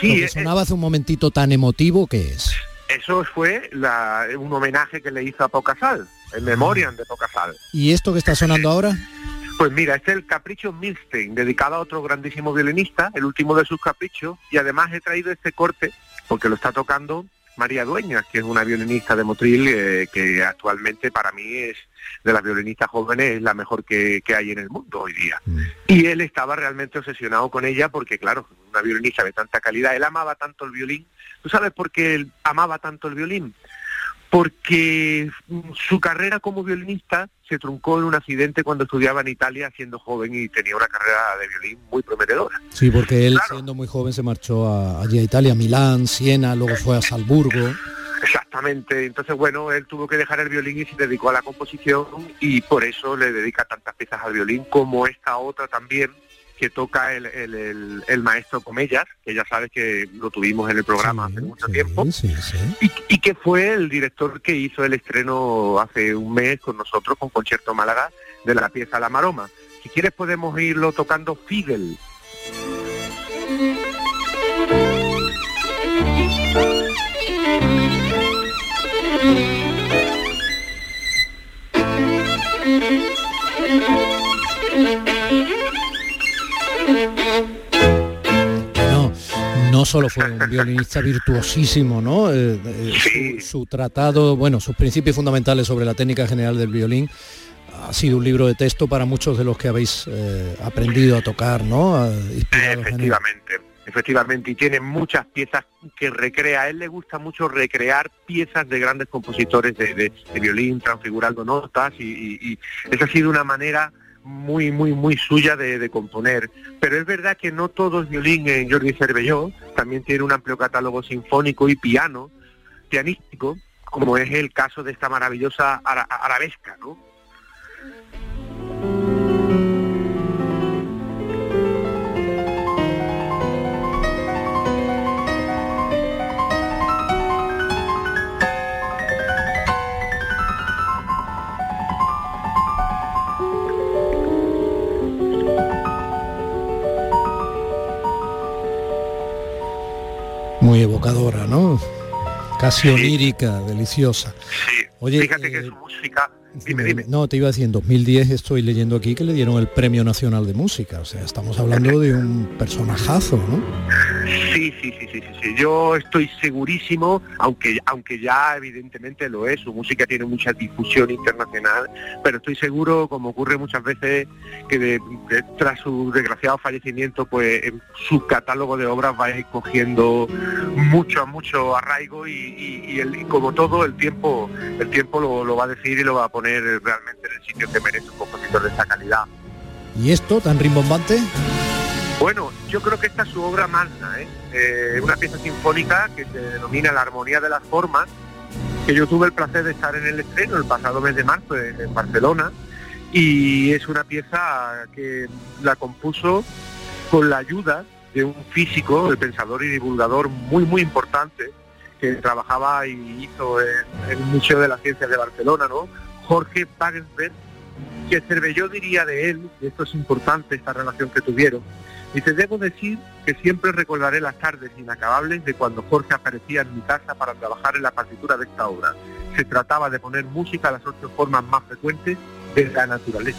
Sí, sonaba hace un momentito tan emotivo que es. Eso fue un homenaje que le hizo a Pocasal, en memoria de Pocasal. ¿Y esto que está sonando ahora? Pues mira, este es el Capricho Milstein, dedicado a otro grandísimo violinista, el último de sus caprichos, y además he traído este corte porque lo está tocando María Dueñas, que es una violinista de Motril eh, que actualmente para mí es de las violinistas jóvenes es la mejor que, hay en el mundo hoy día. Mm. Y él estaba realmente obsesionado con ella porque, claro, una violinista de tanta calidad, él amaba tanto el violín. ¿Tú sabes por qué él amaba tanto el violín? porque su carrera como violinista se truncó en un accidente cuando estudiaba en Italia siendo joven y tenía una carrera de violín muy prometedora. Sí, porque él siendo muy joven se marchó a, allí a Italia, Milán, Siena, luego fue a Salzburgo. Exactamente, entonces bueno, él tuvo que dejar el violín y se dedicó a la composición y por eso le dedica tantas piezas al violín como esta otra también que toca el, el, el, maestro Comellas, que ya sabes que lo tuvimos en el programa hace mucho tiempo, y, que fue el director que hizo el estreno hace un mes con nosotros, con Concierto Málaga, de la pieza La Maroma. Si quieres podemos irlo tocando Fidel. No solo fue un violinista virtuosísimo, ¿no? Eh, eh, su, tratado, bueno, sus principios fundamentales sobre la técnica general del violín ha sido un libro de texto para muchos de los que habéis eh, aprendido a tocar, ¿no? Efectivamente, efectivamente, y tiene muchas piezas que recrea. A él le gusta mucho recrear piezas de grandes compositores de, violín, transfigurando notas, y, y esa ha sido una manera muy, muy, muy suya de, componer. Pero es verdad que no todo es violín en Jordi Cervelló, también tiene un amplio catálogo sinfónico y piano, pianístico, como es el caso de esta maravillosa arabesca, ¿no? Casi onírica, deliciosa. Sí. Oye, fíjate que eh, su música no, te iba a decir, en 2010 estoy leyendo aquí que le dieron el Premio Nacional de Música, o sea, estamos hablando de un personajazo, ¿no? Sí, sí, sí, sí, sí, Yo estoy segurísimo, aunque, aunque ya evidentemente lo es, su música tiene mucha difusión internacional, pero estoy seguro, como ocurre muchas veces, que tras su desgraciado fallecimiento, pues su catálogo de obras va cogiendo mucho, mucho arraigo y, como todo, el tiempo, el tiempo lo, lo va a decir y lo va a poner realmente en el sitio que merece un compositor de esta calidad. ¿Y esto tan rimbombante? Bueno, yo creo que esta es su obra magna, ¿eh? ¿eh? una pieza sinfónica que se denomina La Armonía de las Formas, que yo tuve el placer de estar en el estreno el pasado mes de marzo en, Barcelona, y es una pieza que la compuso con la ayuda de un físico, el pensador y divulgador muy, muy importante, que trabajaba y hizo en, el Museo de las Ciencias de Barcelona, ¿no? Jorge Wagensberg, que Cervelló diría de él, y esto es importante, esta relación que tuvieron, dice, debo decir que siempre recordaré las tardes inacabables de cuando Jorge aparecía en mi casa para trabajar en la partitura de esta obra. Se trataba de poner música a las ocho formas más frecuentes de la naturaleza.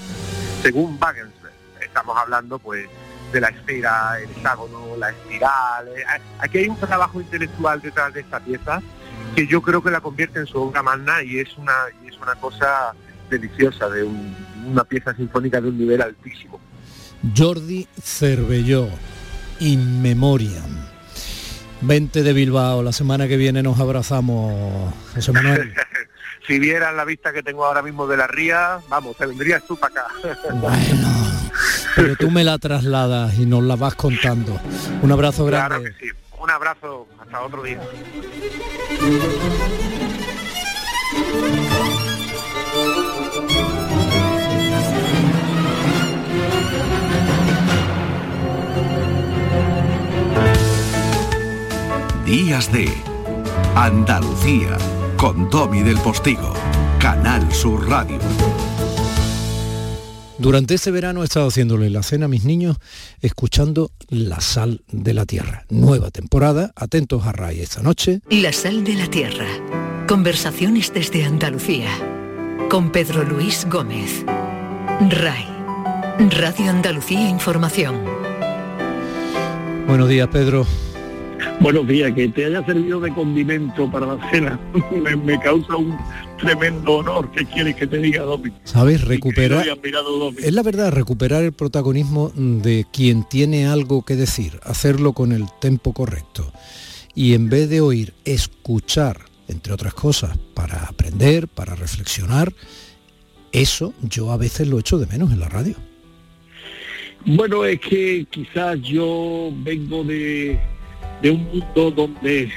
Según Wagensberg, estamos hablando pues de la esfera, el hexágono, la espiral. Eh, aquí hay un trabajo intelectual detrás de esta pieza que yo creo que la convierte en su obra magna y es una, es una cosa deliciosa, de una pieza sinfónica de un nivel altísimo. Jordi Cervelló, In Memoriam. 20 de Bilbao, la semana que viene nos abrazamos, José Manuel. si vieras la vista que tengo ahora mismo de la ría, vamos, te vendrías tú para acá. bueno, pero tú me la trasladas y nos la vas contando. Un abrazo grande. Claro que sí. Un abrazo, hasta otro día. Días de Andalucía con Tommy del Postigo, Canal Sur Radio. Durante este verano he estado haciéndole la cena a mis niños escuchando La sal de la tierra. Nueva temporada, atentos a Ray esta noche. La sal de la tierra. Conversaciones desde Andalucía. Con Pedro Luis Gómez. Ray. Radio Andalucía Información. Buenos días, Pedro. Buenos días, que te haya servido de condimento para la cena me, causa un tremendo honor. que quieres que te diga, Domi? ¿Sabes? Recuperar... Es la verdad, recuperar el protagonismo de quien tiene algo que decir, hacerlo con el tempo correcto. Y en vez de oír, escuchar entre otras cosas, para aprender, para reflexionar. Eso yo a veces lo echo de menos en la radio. Bueno, es que quizás yo vengo de, de un mundo donde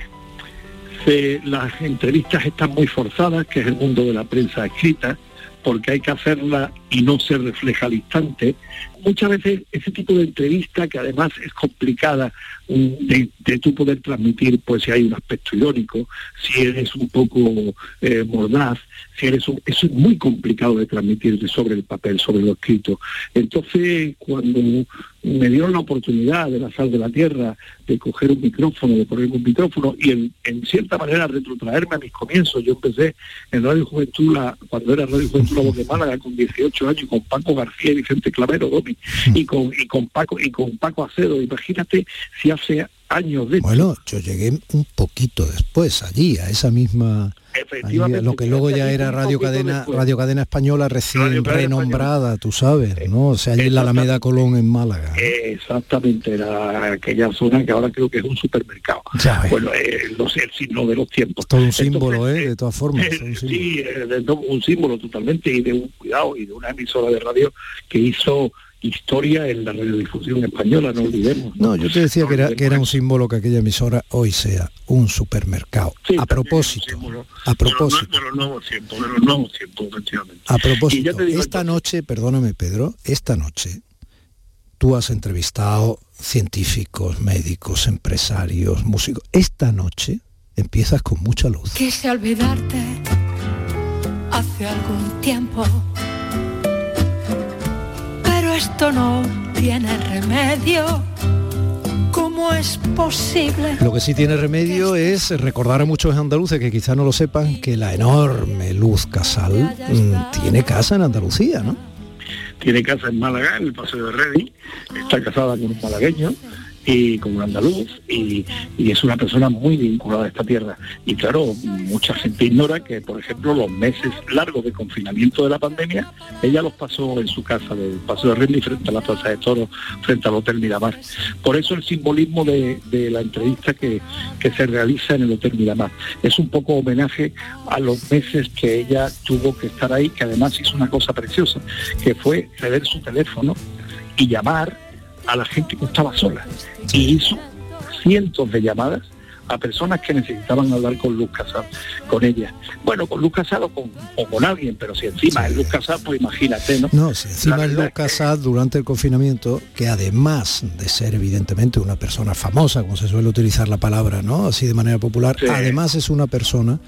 las entrevistas están muy forzadas, que es el mundo de la prensa escrita, porque hay que hacerla y no se refleja al instante. Muchas veces ese tipo de entrevista, que además es complicada de, de tú poder transmitir, pues si hay un aspecto irónico, si eres un poco eh, mordaz, si eres un, eso es muy complicado de transmitir sobre el papel, sobre lo escrito. Entonces, cuando me dieron la oportunidad de la sal de la tierra, de coger un micrófono, de poner un micrófono y en, cierta manera retrotraerme a mis comienzos. Yo empecé en Radio Juventud, cuando era Radio Juventud La Voz de Málaga, con 18 años, con Paco García y Vicente Clavero, Domi, y con, y con Paco, y con Paco Acedo. Imagínate si hace años de Bueno, yo llegué un poquito después allí, a esa misma lo que luego ya era Radio Cadena, Radio Cadena Española recién renombrada, tú sabes, ¿no? O sea, allí en la Alameda Colón en Málaga. Exactamente, era aquella zona que ahora creo que es un supermercado. bueno, eh, no sé, el signo de los tiempos. Todo un símbolo, ¿eh? De todas formas. sí, un símbolo totalmente y de un cuidado y de una emisora de radio que hizo historia en la radiodifusión española, no olvidemos. No, yo te decía que, era, que era un símbolo que aquella emisora hoy sea un supermercado. a propósito, a propósito. De los nuevos tiempos, de los nuevos tiempos, efectivamente. A propósito, esta noche, perdóname Pedro, esta noche tú has entrevistado científicos, médicos, empresarios, músicos. Esta noche empiezas con mucha luz. Quise olvidarte hace algún tiempo esto no tiene remedio. ¿Cómo es posible? Lo que sí tiene remedio es recordar a muchos andaluces que quizá no lo sepan que la enorme Luz Casal mm, tiene casa en Andalucía, ¿no? Tiene casa en Málaga, en el Paseo de Redi, está casada con un malagueño y como un andaluz y, es una persona muy vinculada a esta tierra. Y claro, mucha gente ignora que, por ejemplo, los meses largos de confinamiento de la pandemia, ella los pasó en su casa, del Paso de Rennes frente a la Plaza de Toros, frente al Hotel Miramar. Por eso el simbolismo de, la entrevista que, que se realiza en el Hotel Miramar. Es un poco homenaje a los meses que ella tuvo que estar ahí, que además hizo una cosa preciosa, que fue ceder su teléfono y llamar a la gente que estaba sola. Y hizo cientos de llamadas a personas que necesitaban hablar con Luz Casado, con ella. Bueno, con Luz Casado con, o con alguien, pero si encima es Luz Casado, pues imagínate, ¿no? No, si encima es Luz Casado durante el confinamiento, que además de ser evidentemente una persona famosa, como se suele utilizar la palabra, ¿no? Así de manera popular, además es una persona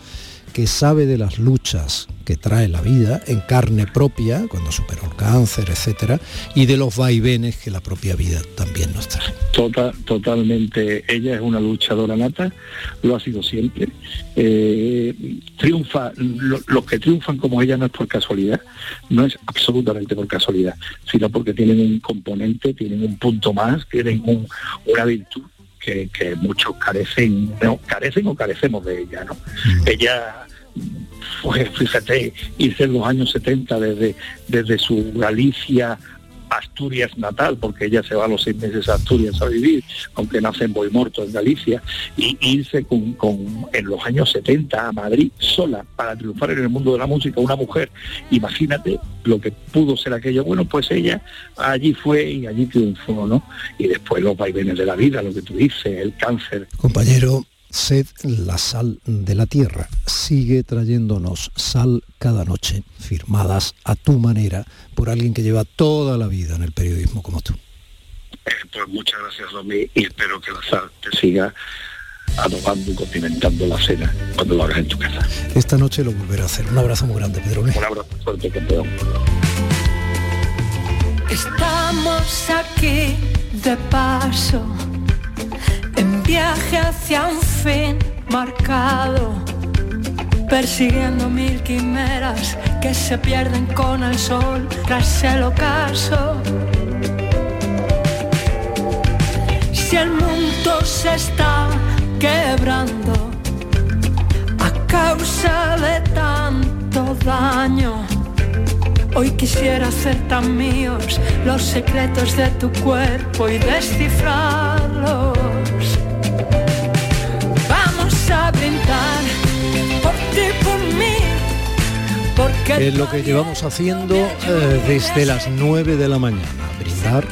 que sabe de las luchas que trae la vida en carne propia, cuando superó el cáncer, etcétera, y de los vaivenes que la propia vida también nos trae. Total, totalmente. Ella es una luchadora nata, lo ha sido siempre. Eh, triunfa, los que triunfan como ella no es por casualidad, no es absolutamente por casualidad, sino porque tienen un componente, tienen un punto más, tienen una virtud que, muchos carecen, no, carecen o carecemos de ella, ¿no? Mm. Ella pues fíjate, irse en los años 70 desde, desde su Galicia Asturias natal, porque ella se va a los seis meses a Asturias a vivir, aunque nace en Boimorto, en Galicia, y irse con, en los años 70 a Madrid sola para triunfar en el mundo de la música, una mujer, imagínate lo que pudo ser aquello. Bueno, pues ella allí fue y allí triunfó, ¿no? Y después los vaivenes de la vida, lo que tú dices, el cáncer. Compañero, Sed la sal de la tierra. Sigue trayéndonos sal cada noche, firmadas a tu manera por alguien que lleva toda la vida en el periodismo como tú. Eh, pues muchas gracias, Domi, y espero que la sal te siga adobando y condimentando la cena cuando lo hagas en tu casa. Esta noche lo volveré a hacer. Un abrazo muy grande, Pedro. Un abrazo fuerte, campeón. Estamos aquí de paso viaje hacia un fin marcado, persiguiendo mil quimeras que se pierden con el sol tras el ocaso. Si el mundo se está quebrando a causa de tanto daño, Hoy quisiera hacer tan míos los secretos de tu cuerpo y descifrarlos. Es lo que llevamos haciendo eh, desde las 9 de la mañana. Brindar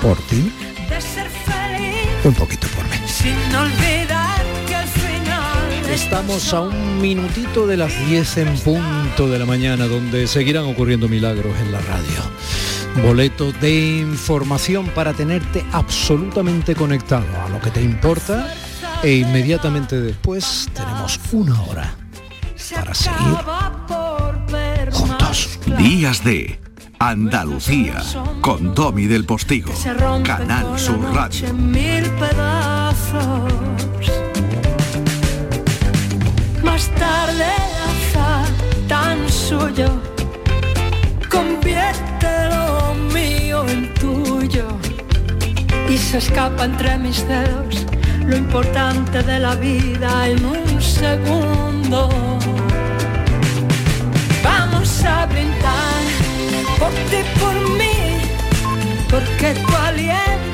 por ti. Un poquito por mí. Sin olvidar que al final Estamos a un minutito de las 10 en punto de la mañana, donde seguirán ocurriendo milagros en la radio. Boleto de información para tenerte absolutamente conectado a lo que te importa e inmediatamente después tenemos una hora para seguir juntos. Días de Andalucía con Domi del Postigo. se rompe Canal Sur Radio. Más tarde tan suyo convierte lo mío en tuyo y se escapa entre mis dedos lo importante de la vida en un segundo. Vamos a brindar por ti, por mí, porque tu aliento